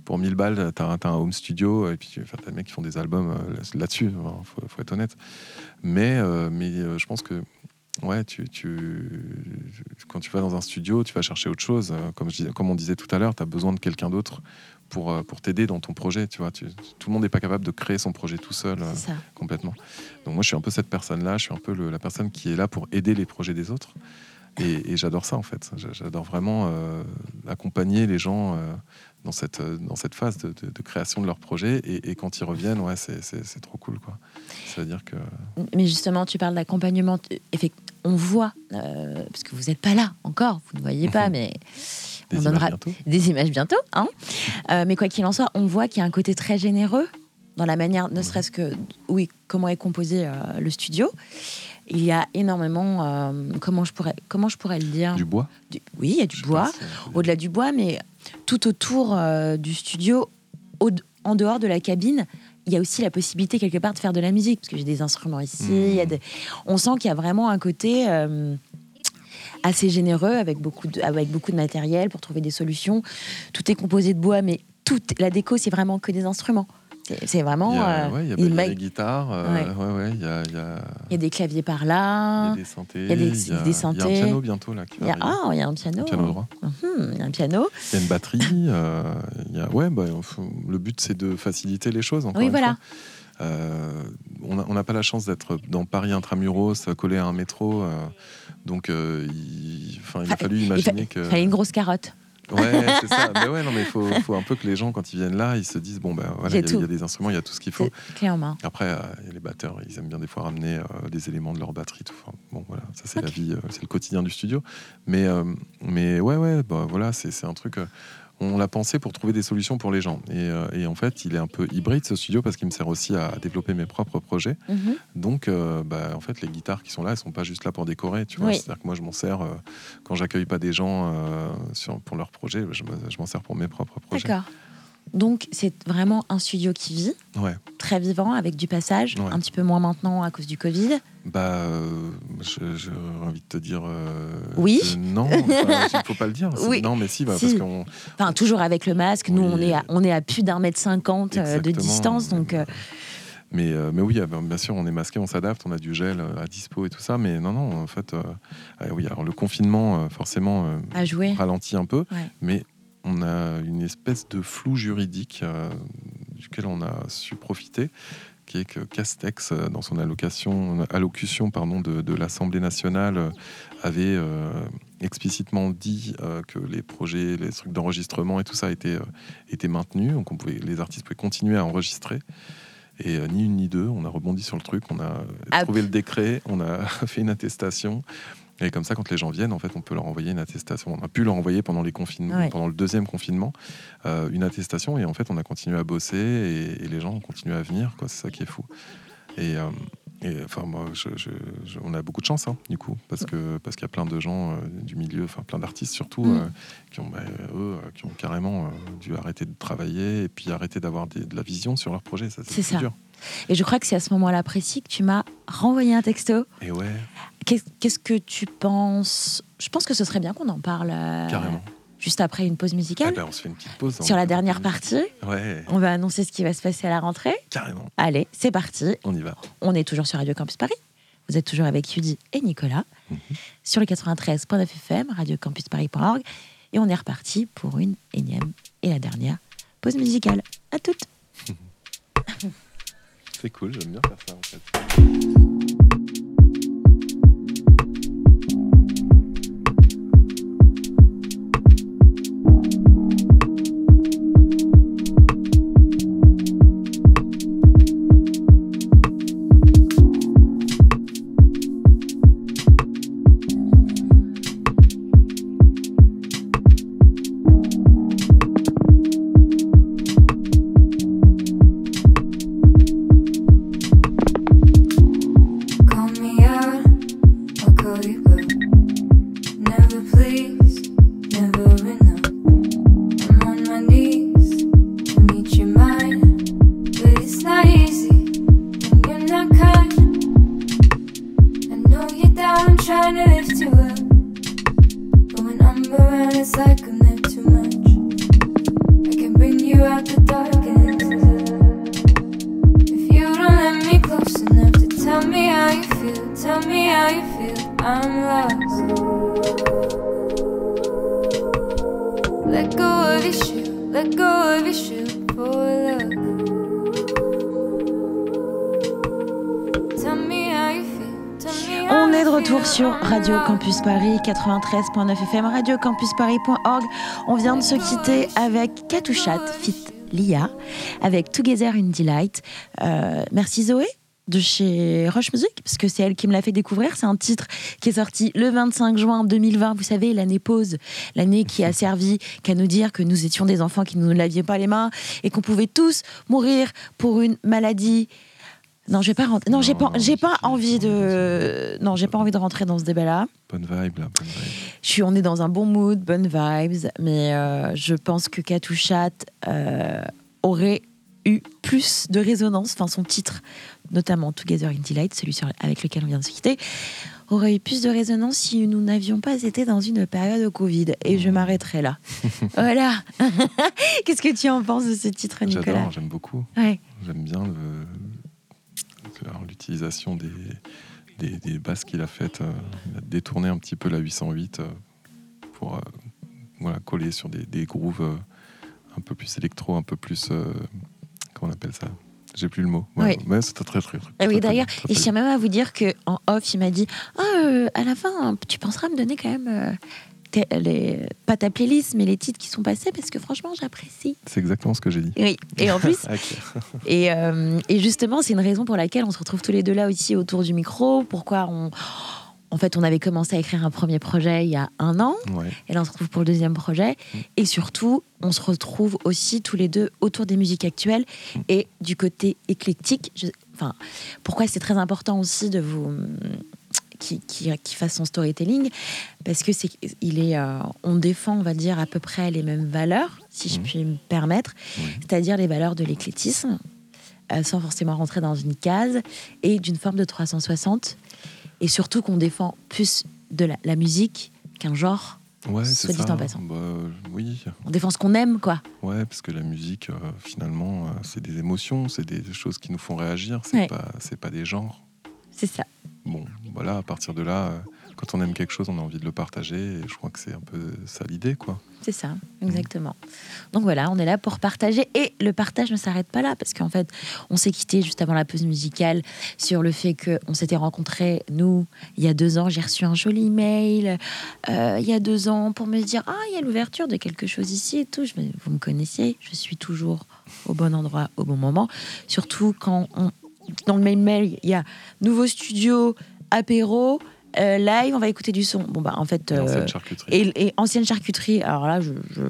pour 1000 balles, tu as, un home studio et puis tu as des mecs qui font des albums euh, là- là-dessus. Il faut, faut être honnête. Mais, euh, mais euh, je pense que ouais, quand tu vas dans un studio, tu vas chercher autre chose. Euh, Comme, comme on disait tout à l'heure, tu as besoin de quelqu'un d'autre pour, euh, pour t'aider dans ton projet. Tu vois, tu- tout le monde n'est pas capable de créer son projet tout seul euh, complètement. Donc moi, je suis un peu cette personne-là. Je suis un peu le- la personne qui est là pour aider les projets des autres. Et, et j'adore ça en fait. J'a- J'adore vraiment euh, accompagner les gens euh, dans cette dans cette phase de, de- de création de leur projet. Et, et quand ils reviennent, ouais, c'est- trop cool quoi. Ça veut dire que Mais justement, tu parles d'accompagnement. On voit, parce que vous n'êtes pas là encore, vous ne voyez pas, mais des on images donnera bientôt. des images bientôt. Hein Euh, mais quoi qu'il en soit, on voit qu'il y a un côté très généreux dans la manière, ne serait-ce que, oui, comment est composé euh, le studio. Il y a énormément, euh, comment, je pourrais, comment je pourrais le dire? Du bois? Du- Oui, il y a du Je bois, au-delà du bois, mais tout autour du studio, au- en dehors de la cabine, il y a aussi la possibilité quelque part de faire de la musique, parce que j'ai des instruments ici. il y a des- On sent qu'il y a vraiment un côté assez généreux, avec beaucoup, de, avec beaucoup de matériel pour trouver des solutions. Tout est composé de bois, mais toute la déco, c'est vraiment que des instruments. C'est vraiment... Il y a, euh, ouais, il y a, il bah, il y a ma- des guitares. euh, Ouais. ouais, ouais, il y a, il y des claviers par il y là. a des synthés. il y a des- des Il y a un piano bientôt là. Qui Il y a, ah, il y a un piano. Un piano droit. Mhm, il y a un piano. Il y a une batterie. euh, il y a, ouais, bah, le but c'est de faciliter les choses. Encore Oui, une voilà. fois. Euh, on n'a pas la chance d'être dans Paris intramuros, collé à un métro. euh, donc, euh, il, il a Fa- fallu Il fa- imaginer que. fallait une grosse carotte. Ouais, c'est <laughs> ça. Mais ouais, non, mais il faut, faut un peu que les gens, quand ils viennent là, ils se disent bon, ben voilà, il y, a- tout. il y a des instruments, il y a tout ce qu'il faut. C'est Clé en main. Après, euh, il les batteurs, ils aiment bien des fois ramener euh, des éléments de leur batterie. Tout. Enfin, bon, voilà, ça c'est la vie, euh, c'est le quotidien du studio. Mais, mais ouais, ouais, bah, voilà, c'est c'est un truc. On l'a pensé pour trouver des solutions pour les gens. Et, euh, et en fait, il est un peu hybride ce studio parce qu'il me sert aussi à développer mes propres projets. Mhm. Donc, euh, bah, en fait, les guitares qui sont là, elles sont pas juste là pour décorer. Tu vois, Oui. c'est-à-dire que moi, je m'en sers euh, quand j'accueille pas des gens sur, pour leurs projets. Je m'en sers pour mes propres projets. D'accord. Donc, c'est vraiment un studio qui vit, Ouais. très vivant, avec du passage, Ouais. un petit peu moins maintenant à cause du Covid. Bah, euh, je- j'aurais envie de te dire. euh, Oui. non, <laughs> il faut pas le dire. Oui. Non, mais si, bah, Si. parce qu'on. Enfin, toujours avec le masque. Nous, Oui. on, est à, on est à plus d'un mètre cinquante euh, de distance. Donc, euh, Mais, euh, mais oui, euh, bien sûr, on est masqué, on s'adapte, on a du gel à dispo et tout ça. Mais non, non, en fait, euh, euh, oui, alors le confinement, forcément, euh, ralentit un peu, Ouais. mais on a une espèce de flou juridique euh, duquel on a su profiter, qui est que Castex, euh, dans son allocation, allocution pardon, de, de l'Assemblée nationale, euh, avait euh, explicitement dit euh, que les projets, les trucs d'enregistrement et tout ça étaient, étaient maintenus, donc on pouvait, les artistes pouvaient continuer à enregistrer. Et ni une ni deux, on a rebondi sur le truc, on a Ah. trouvé le décret, on a <laughs> fait une attestation. Et comme ça, quand les gens viennent, en fait, on peut leur envoyer une attestation. On a pu leur envoyer pendant les confinements, Ouais. pendant le deuxième confinement, euh, une attestation. Et en fait, on a continué à bosser et, et les gens ont continué à venir. quoi. C'est ça qui est fou. Et, euh, et, enfin, moi, je- je- je- on a beaucoup de chance, hein, du coup, parce que parce qu'il y a plein de gens euh, du milieu, enfin plein d'artistes surtout, Mm. qui ont, bah, eux, qui ont carrément dû arrêter de travailler et puis arrêter d'avoir des- de la vision sur leur projet. Ça, C'est c'est ça. dur. Et je crois que c'est à ce moment-là précis que tu m'as renvoyé un texto. Et ouais, Qu'est-ce que tu penses? Je pense que ce serait bien qu'on en parle euh, carrément. juste après une pause Eh musicale. ben, on se fait une petite pause. Sur hein. la dernière partie, Ouais, on va annoncer ce qui va se passer à la rentrée. carrément. Allez, c'est parti. On y va. On est toujours sur Radio Campus Paris. Vous êtes toujours avec Yudi et Nicolas Mhm. sur le 93.9 FM, radiocampusparis.org. Et on est reparti pour une énième et la dernière pause musicale. À toutes. <laughs> C'est cool, j'aime bien faire ça en fait. I'm trying to lift you up. But when I'm around, it's like I'm there too much. I can bring you out the dark and into the light. If you don't let me close enough to tell me how you feel, tell me how you feel, I'm lost. Let go of your shoe, let go of your shoe de retour sur Radio. Campus Paris 93.9 FM, radiocampusparis.org. On vient de se quitter avec Katouchat, fit Lia, avec Together in Delight. Euh, merci Zoé de chez Rush Music, parce que c'est elle qui me l'a fait découvrir. C'est un titre qui est sorti le 25 juin 2020. Vous savez, l'année pause, l'année qui a servi qu'à nous dire que nous étions des enfants qui ne nous laviez pas les mains et qu'on pouvait tous mourir pour une maladie. Non, je vais pas. Non, j'ai pas, j'ai pas envie de. Non, j'ai pas envie de rentrer dans ce débat-là. Bonne vibe, là, bonne vibe. Je suis, on est dans un bon mood, bonnes vibes, mais euh, je pense que Katouchat euh, aurait eu plus de résonance, enfin son titre, notamment Together in Delight, celui sur- avec lequel on vient de se quitter, aurait eu plus de résonance si nous n'avions pas été dans une période de Covid. Et je m'arrêterai là. <laughs> voilà. <laughs> Qu'est-ce que tu en penses de ce titre, Nicolas? J'adore, j'aime beaucoup. Ouais. J'aime bien le- l'utilisation des, des, des basses qu'il a faites. euh, il a détourné un petit peu la 808 euh, pour euh, voilà, coller sur des, des grooves un peu plus électro, un peu plus. comment on appelle ça? J'ai plus le mot. Ouais, Oui. Mais c'était très, très, très, Ah oui, d'ailleurs, et je tiens même à vous dire que en off, il m'a dit Ah, euh, à la fin, tu penseras me donner quand même euh, les, pas ta playlist, mais les titres qui sont passés, parce que franchement, j'apprécie. C'est exactement ce que j'ai dit. Oui, et en plus, <laughs> et, euh, et justement, c'est une raison pour laquelle on se retrouve tous les deux là aussi autour du micro. Pourquoi on. En fait, on avait commencé à écrire un premier projet il y a un an, Ouais. et là on se retrouve pour le deuxième projet. Et surtout, on se retrouve aussi tous les deux autour des musiques actuelles et du côté éclectique. Je- enfin, pourquoi c'est très important aussi de vous qui, qui, qui fasse son storytelling parce que c'est il est euh, on défend on va dire à peu près les mêmes valeurs si je Mhm. puis me permettre c'est-à-dire les valeurs de l'éclectisme euh, sans forcément rentrer dans une case et d'une forme de 360 et surtout qu'on défend plus de la, la musique qu'un genre Ouais, Soit c'est dit ça. en passant. Bah, oui, on défend ce qu'on aime quoi Ouais, parce que la musique, euh, finalement, euh, c'est des émotions, c'est des choses qui nous font réagir, c'est Ouais. pas, c'est pas des genres. c'est ça Bon, voilà, à partir de là, euh, quand on aime quelque chose, on a envie de le partager, et je crois que c'est un peu ça l'idée, quoi. C'est ça, exactement. Donc voilà, on est là pour partager et le partage ne s'arrête pas là parce qu'en fait, on s'est quitté juste avant la pause musicale sur le fait qu'on s'était rencontrés, nous, il y a deux ans. J'ai reçu un joli mail euh, il y a deux ans pour me dire Ah, il y a l'ouverture de quelque chose ici et tout. Je me- vous me connaissez, je suis toujours au bon endroit au bon moment. Surtout quand on- dans le même mail, il y a nouveau studio, apéro. euh, live, on va écouter du son. Bon, bah, en fait. Et ancienne euh, charcuterie. et, et ancienne charcuterie, alors là, je, je-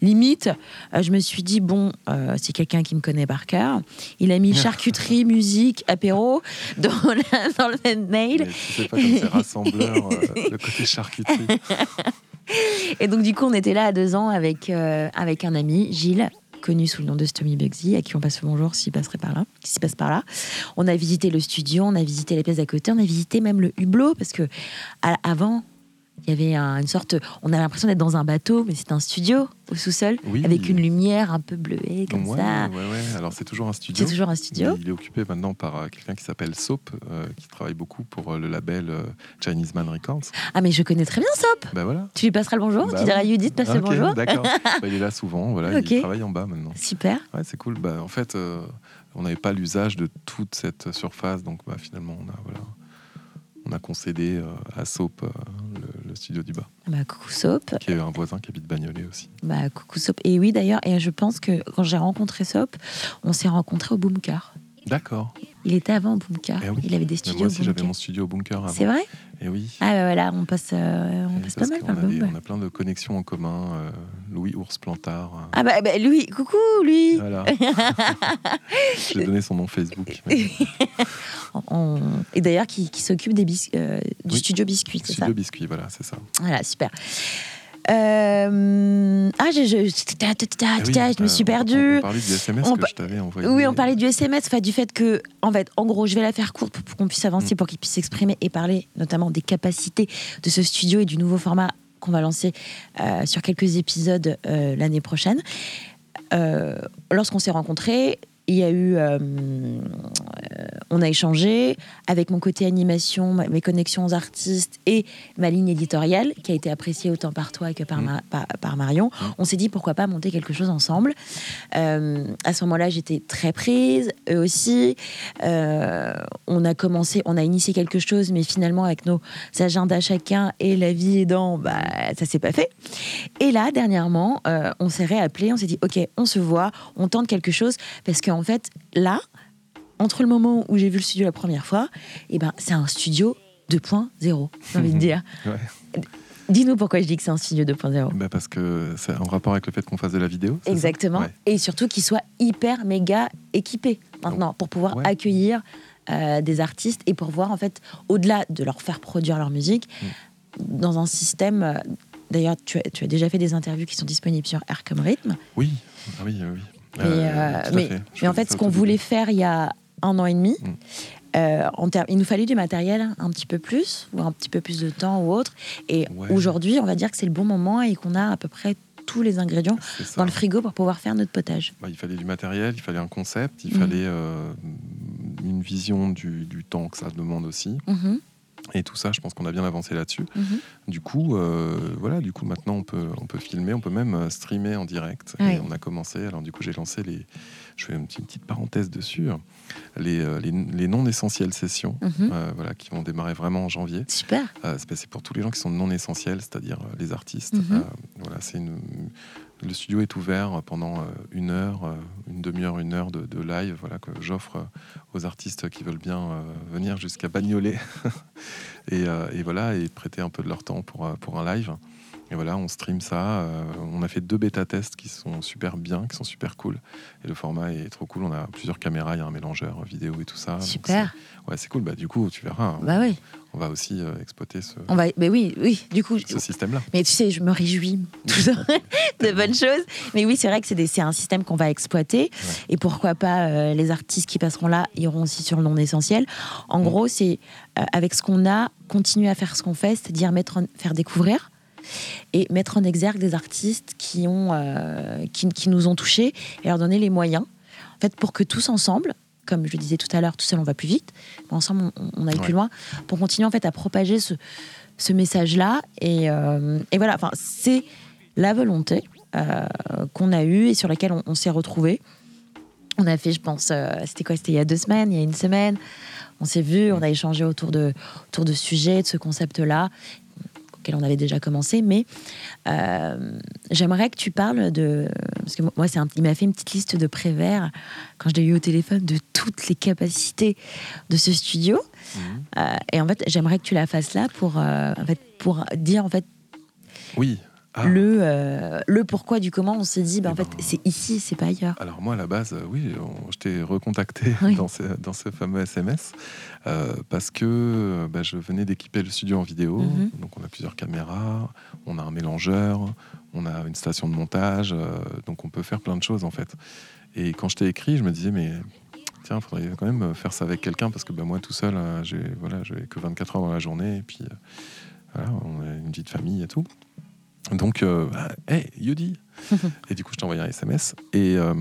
limite, euh, je me suis dit, bon, c'est quelqu'un qui me connaît par cœur. Il a mis <laughs> charcuterie, musique, apéro <laughs> dans, la- dans le même mail. Mais tu sais pas comme c'est rassembleur, le côté charcuterie. <laughs> Et donc, du coup, on était là à deux ans avec, avec un ami, Gilles, connu sous le nom de Stomy Bugsy, à qui on passe le bonjour s'il passerait par là, s'il passe par là. On a visité le studio, on a visité les pièces d'à côté, on a visité même le hublot, parce que à- avant, il y avait un- une sorte. On a l'impression d'être dans un bateau, mais c'est un studio au sous-sol, Oui. avec une lumière un peu bleuée, comme ouais, ça. ouais, ouais. Alors c'est toujours un studio. C'est toujours un studio. Il est occupé maintenant par euh, quelqu'un qui s'appelle Soap, euh, qui travaille beaucoup pour euh, le label euh, Chinese Man Records. Ah, mais je connais très bien Sop. Bah voilà. Tu lui passeras le bonjour, Bah tu diras à. Judith, passe le Ok, bonjour. D'accord. <laughs> Bah, il est là souvent, voilà, il travaille en bas maintenant. Super. Ouais, c'est cool. Bah, en fait, euh, on n'avait pas l'usage de toute cette surface, donc bah, finalement, on a, voilà, on a concédé euh, à Soap euh, le, le studio du bas, Bah, coucou Sop. qui est un voisin qui habite Bagnolet aussi. Bah, coucou Sop. Et oui, d'ailleurs, et je pense que quand j'ai rencontré Sop, on s'est rencontrés au Boomcar. D'accord. Il était avant au Boomcar. Eh oui. Il avait des Mais studios moi au aussi, j'avais mon studio au bunker avant. C'est vrai Et oui. Ah, bah, voilà, on passe, euh, on Et passe pas mal par le Boom. on a plein de connexions en commun. euh, Louis Ours Plantard. euh, Ah, bah, bah, lui, coucou, lui. Voilà. <laughs> J'ai donné son nom Facebook. mais- <laughs> On- Et d'ailleurs, qui, qui s'occupe des bis- euh, du Oui. studio Biscuit, c'est ça Studio Biscuit, voilà, c'est ça. Voilà, super. Euh, Ah, je, je, je me suis perdue. On, parlait du SMS que je t'avais envoyé. Oui, on parlait du SMS, enfin, du fait que, en fait, en gros, je vais la faire courte pour, qu'on puisse avancer, Mm. pour qu'il puisse s'exprimer et parler notamment des capacités de ce studio et du nouveau format qu'on va lancer euh, sur quelques épisodes euh, l'année prochaine. Euh, Lorsqu'on s'est rencontrés, il y a eu, euh, euh, on a échangé avec mon côté animation, ma- mes connexions aux artistes et ma ligne éditoriale qui a été appréciée autant par toi que par, Mm. Ma- par, par Marion. Mm. On s'est dit pourquoi pas monter quelque chose ensemble. Euh, à ce moment-là, j'étais très prise, eux aussi. Euh, on a commencé, on a initié quelque chose, mais finalement, avec nos agendas chacun et la vie aidant, bah, ça s'est pas fait. Et là, dernièrement, euh, on s'est réappelé, on s'est dit, OK, on se voit, on tente quelque chose, parce qu'en fait, là, entre le moment où j'ai vu le studio la première fois, et ben, c'est un studio 2.0, j'ai envie de dire. Ouais. Dis-nous pourquoi je dis que c'est un studio 2.0. Bah, parce que c'est en rapport avec le fait qu'on fasse de la vidéo. Exactement. Ouais. Et surtout qu'il soit hyper méga équipé maintenant pour pouvoir Ouais. accueillir euh, des artistes et pour voir en fait au-delà de leur faire produire leur musique Mm. dans un système. euh, D'ailleurs, tu as, tu as déjà fait des interviews qui sont disponibles sur Air comme rythme. Oui, ah oui, oui. Mais, euh, à mais, en fait, ce qu'on voulait faire il y a un an et demi, Mm. euh, en ter- il nous fallait du matériel un petit peu plus, ou un petit peu plus de temps ou autre. Et Ouais. aujourd'hui, on va dire que c'est le bon moment et qu'on a à peu près tous les ingrédients dans le frigo pour pouvoir faire notre potage. Bah, il fallait du matériel, il fallait un concept, il Mhm. fallait euh, une vision du, du temps que ça demande aussi. Mhm, Et tout ça, je pense qu'on a bien avancé là-dessus. mhm. Du coup, euh, voilà, du coup maintenant on peut, on peut filmer, on peut même euh, streamer en direct. Et on a commencé. Alors du coup, j'ai lancé les. Je fais une petite, parenthèse dessus. hein. Les, euh, les, les non essentielles sessions, Mhm. euh, voilà, qui vont démarrer vraiment en janvier. Super. Euh, c'est pour tous les gens qui sont non essentiels, c'est-à-dire les artistes. Mhm. Voilà, c'est une, le studio est ouvert pendant euh, une heure, euh, une demi-heure, une heure de, live, voilà que j'offre euh, aux artistes qui veulent bien venir jusqu'à Bagnolet <laughs> et, et voilà et prêter un peu de leur temps pour pour un live. Et voilà, on stream ça. euh, on a fait deux bêta tests qui sont super bien, qui sont super cool. Et le format est trop cool. On a plusieurs caméras, il y a un mélangeur vidéo et tout ça. Super. Ouais, c'est cool. Bah, du coup, tu verras. hein, Bah oui. on va aussi euh, exploiter ce, On va. Mais oui, oui. Du coup, ce système-là. mais tu sais, je me réjouis toujours <laughs> <laughs> de bonnes choses. Mais oui, c'est vrai que c'est un système qu'on va exploiter. Et pourquoi pas euh, les artistes qui passeront là iront aussi sur le non essentiel. En Mm. gros, c'est avec ce qu'on a, continuer à faire ce qu'on fait, c'est-à-dire mettre en- faire découvrir et mettre en exergue des artistes qui ont euh, qui, qui nous ont touchés et leur donner les moyens. En fait, pour que tous ensemble, comme je le disais tout à l'heure, tout seul on va plus vite, mais ensemble on, on aille Ouais. plus loin pour continuer en fait à propager ce, ce message-là. Et, euh, et voilà, enfin, c'est la volonté euh, qu'on a eue et sur laquelle on, on s'est retrouvés. On a fait, je pense, c'était quoi C'était il y a deux semaines, il y a une semaine. On s'est vu, on a échangé autour de, autour de ce sujet, de ce concept-là, on avait déjà commencé. Mais euh, j'aimerais que tu parles de. Parce que moi, c'est un- il m'a fait une petite liste de prévert quand je l'ai eu au téléphone de toutes les capacités de ce studio. Mhm. Euh, et en fait, j'aimerais que tu la fasses là pour, euh, en fait, pour dire en fait Oui. Ah. le, euh, le pourquoi du comment. On s'est dit, bah, en Eh fait, ben. c'est ici, c'est pas ailleurs. Alors moi, à la base, euh, oui, on- je t'ai recontacté <laughs> Oui. dans, ce, dans ce fameux SMS euh, parce que bah, je venais d'équiper le studio en vidéo. Mhm. Donc on a plusieurs caméras, on a un mélangeur, on a une station de montage, euh, donc on peut faire plein de choses en fait. Et quand je t'ai écrit, je me disais, mais tiens, il faudrait quand même faire ça avec quelqu'un parce que bah, moi tout seul, j'ai voilà, j'ai que 24 heures dans la journée et puis euh, voilà, on a une petite famille et tout. Donc, euh, ah, hey, Yodi <laughs> Et du coup, je envoyé un SMS. Et, euh,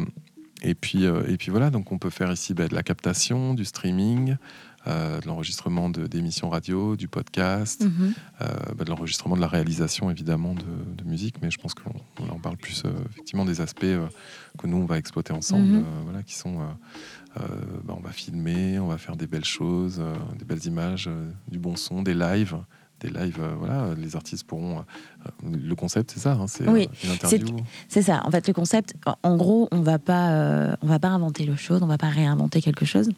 et, puis, euh, et puis voilà, donc on peut faire ici bah, de la captation, du streaming, euh, de l'enregistrement d'émissions radio, du podcast, Mhm. euh, bah, de l'enregistrement de la réalisation évidemment de, de musique, mais je pense qu'on on en parle plus euh, effectivement des aspects que nous on va exploiter ensemble, Mhm. voilà, qui sont, bah, on va filmer, on va faire des belles choses, des belles images, du bon son, des lives. Des lives, euh, voilà, les artistes pourront. euh, le concept, c'est ça, hein, c'est Oui, euh, une interview. C'est ça. En fait, le concept, en- gros, on va pas, euh, on va pas inventer le chose, on va pas réinventer quelque chose.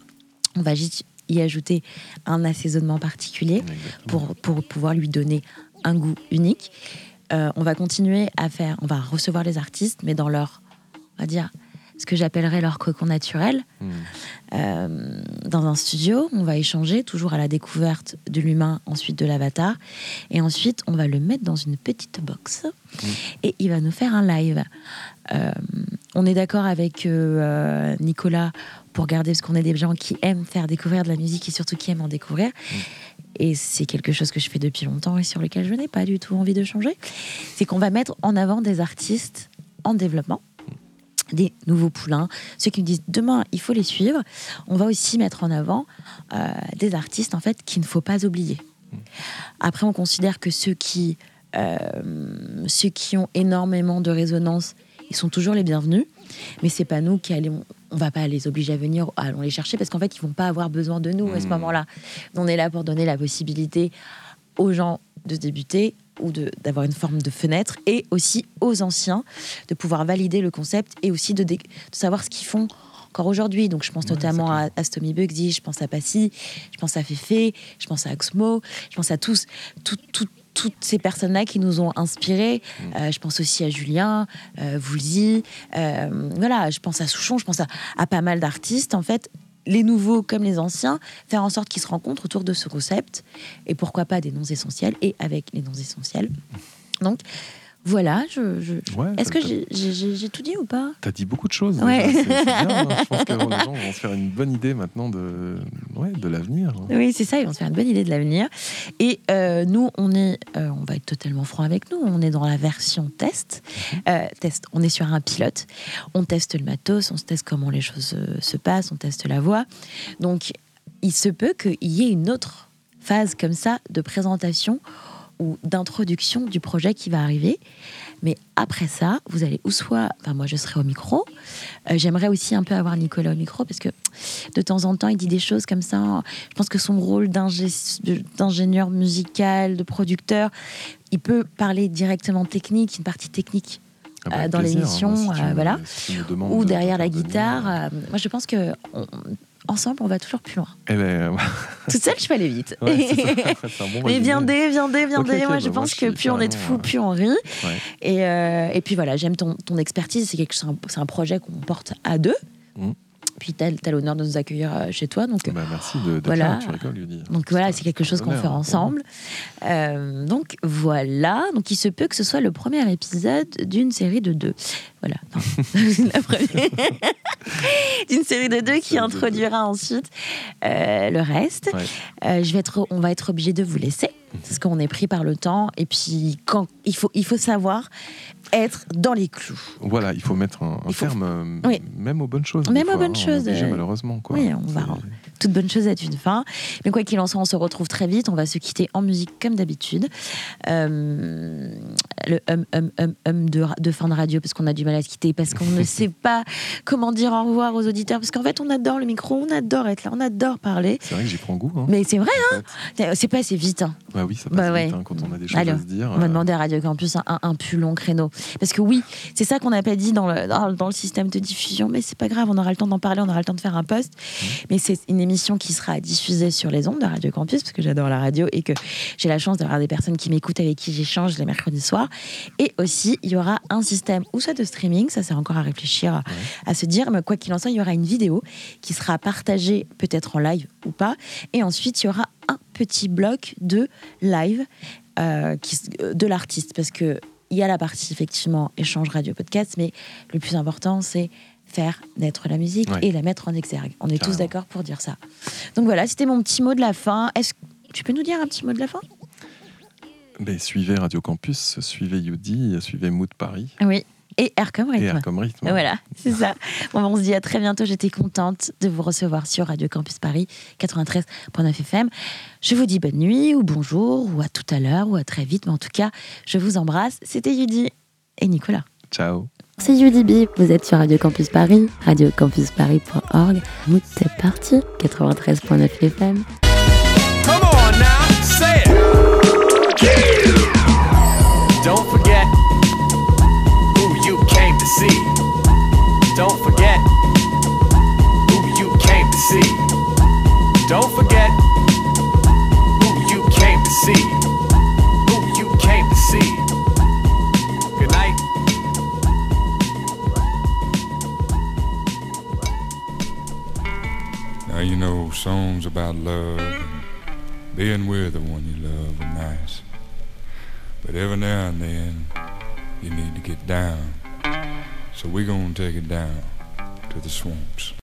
On va juste y ajouter un assaisonnement particulier pour, pour pouvoir lui donner un goût unique. On va continuer à faire, on va recevoir les artistes, mais dans leur, on va dire, ce que j'appellerais leur cocon naturel. Hmm. Euh, dans un studio, on va échanger toujours à la découverte de l'humain, ensuite de l'avatar, et ensuite on va le mettre dans une petite box et il va nous faire un live. Euh, on est d'accord avec euh, Nicolas pour garder parce qu'on est des gens qui aiment faire découvrir de la musique et surtout qui aiment en découvrir. Et c'est quelque chose que je fais depuis longtemps et sur lequel je n'ai pas du tout envie de changer. C'est qu'on va mettre en avant des artistes en développement des nouveaux poulains, ceux qui me disent demain il faut les suivre. On va aussi mettre en avant euh, des artistes en fait qu'il ne faut pas oublier. Après, on considère que ceux qui, euh, ceux qui ont énormément de résonance, ils sont toujours les bienvenus. Mais c'est pas nous qui allons, on va pas les obliger à venir, allons les chercher parce qu'en fait ils vont pas avoir besoin de nous à ce Mhm. moment-là. On est là pour donner la possibilité aux gens de débuter ou d'avoir une forme de fenêtre et aussi aux anciens de pouvoir valider le concept et aussi de, savoir ce qu'ils font encore aujourd'hui. Donc je pense Ouais, notamment à, à Stomy Bugsy, je pense à Passy, je pense à Fefe, je pense à Oxmo, je pense à tous, tout- tout- toutes ces personnes-là qui nous ont inspirés. Mm. Euh, je pense aussi à Julien, euh, Woolsey, euh, voilà, je pense à Souchon, je pense à, à pas mal d'artistes. En fait, les nouveaux comme les anciens, faire en sorte qu'ils se rencontrent autour de ce concept et pourquoi pas des noms essentiels et avec les noms essentiels. Donc voilà, je, je- je- Ouais, est-ce que j'ai- tout dit ou pas? T'as dit beaucoup de choses. Ouais. déjà, bien, hein. Je pense que <laughs> les gens vont se faire une bonne idée maintenant de, ouais, de l'avenir. hein. Oui, c'est ça, ils vont se faire une bonne idée de l'avenir. Et euh, nous, on est, euh, on va être totalement franc avec nous, on est dans la version test. Euh, test, on est sur un pilote, on teste le matos, on se teste comment les choses se passent, on teste la voix. Donc, il se peut qu'il y ait une autre phase comme ça de présentation ou d'introduction du projet qui va arriver. Mais après ça, vous allez ou soit, enfin moi je serai au micro. Euh, J'aimerais aussi un peu avoir Nicolas au micro parce que de temps en temps il dit des choses comme ça. Je pense que son rôle d'ingénieur musical, de producteur, il peut parler directement technique, une partie technique Ah bah, Euh, dans l'émission, hein, si tu euh, voilà. si ou de derrière la guitare. moi je pense que on- ensemble on va toujours plus loin. Eh ben, ouais, <laughs> Toute seule je peux aller vite. c'est ça. <laughs> Bon Mais viendez, viendez, viendez. Ok, ok, moi, bah, je moi, pense je que plus on est de fous, plus on rit. Ouais. Et, euh, et puis voilà, j'aime ton, ton expertise. C'est un, un projet qu'on porte à deux. Mhm. Puis t'as as, l'honneur de nous accueillir euh, chez toi. Donc, Bah, merci de- d'être Voilà. là, tu rigoles, donc voilà, c'est quelque chose qu'on fait ensemble. Euh, donc voilà. Donc il se peut que ce soit le premier épisode d'une série de deux. Voilà. <laughs> D'une série de deux qui introduira ensuite euh, le reste. Ouais. Euh, je vais être, on va être obligé de vous laisser parce qu'on est pris par le temps et puis quand il faut, il faut savoir être dans les clous. Voilà, il faut mettre un, un faut- terme, euh, Oui. même aux bonnes choses. Même aux fois, bonnes hein, choses, obligé, euh, malheureusement. Quoi. oui, on va- Toute bonne chose a une fin. Mais quoi qu'il en soit, on se retrouve très vite. On va se quitter en musique comme d'habitude. Euh, le hum hum hum hum de, de fin de radio parce qu'on a du mal à se quitter parce qu'on ne <laughs> sait pas comment dire au revoir aux auditeurs parce qu'en fait on adore le micro, on adore être là, on adore parler. C'est vrai que j'y prends goût. Hein, Mais c'est vrai, en fait. c'est pas assez vite. hein. Bah oui, ça passe Bah vite hein, quand on a des choses à se dire. On va euh, demander à Radio Campus un, un- un plus long créneau. Parce que oui, c'est ça qu'on n'a pas dit dans le, dans, dans le système de diffusion, mais c'est pas grave, on aura le temps d'en parler, on aura le temps de faire un post. Mmh. Mais c'est une émission qui sera diffusée sur les ondes de Radio Campus, parce que j'adore la radio et que j'ai la chance d'avoir des personnes qui m'écoutent, avec qui j'échange les mercredis soirs. Et aussi, il y aura un système, ou soit de streaming, ça c'est encore à réfléchir, à- à se dire, mais quoi qu'il en soit, il y aura une vidéo qui sera partagée peut-être en live ou pas. Et ensuite, il y aura un petit bloc de live euh, qui euh, de l'artiste parce que il y a la partie effectivement échange radio podcast mais le plus important c'est faire naître la musique Ouais. et la mettre en exergue on est tous d'accord pour dire ça donc voilà c'était mon petit mot de la fin est-ce que tu peux nous dire un petit mot de la fin? Ben, suivez Radio Campus, suivez Yudi, suivez Mood Paris oui et air comme et rythme Air comme rythme. Voilà, c'est ça. Bon, ben, on se dit à très bientôt. J'étais contente de vous recevoir sur Radio Campus Paris 93.9 FM. Je vous dis bonne nuit ou bonjour ou à tout à l'heure ou à très vite. Mais en tout cas, je vous embrasse. C'était Yudi et Nicolas. Ciao. C'est Yudi B. Vous êtes sur Radio Campus Paris, radiocampusparis.org. C'est parti. 93.9 FM. Songs about love and being with the one you love are nice. But every now and then, you need to get down. So we're gonna take it down to the swamps.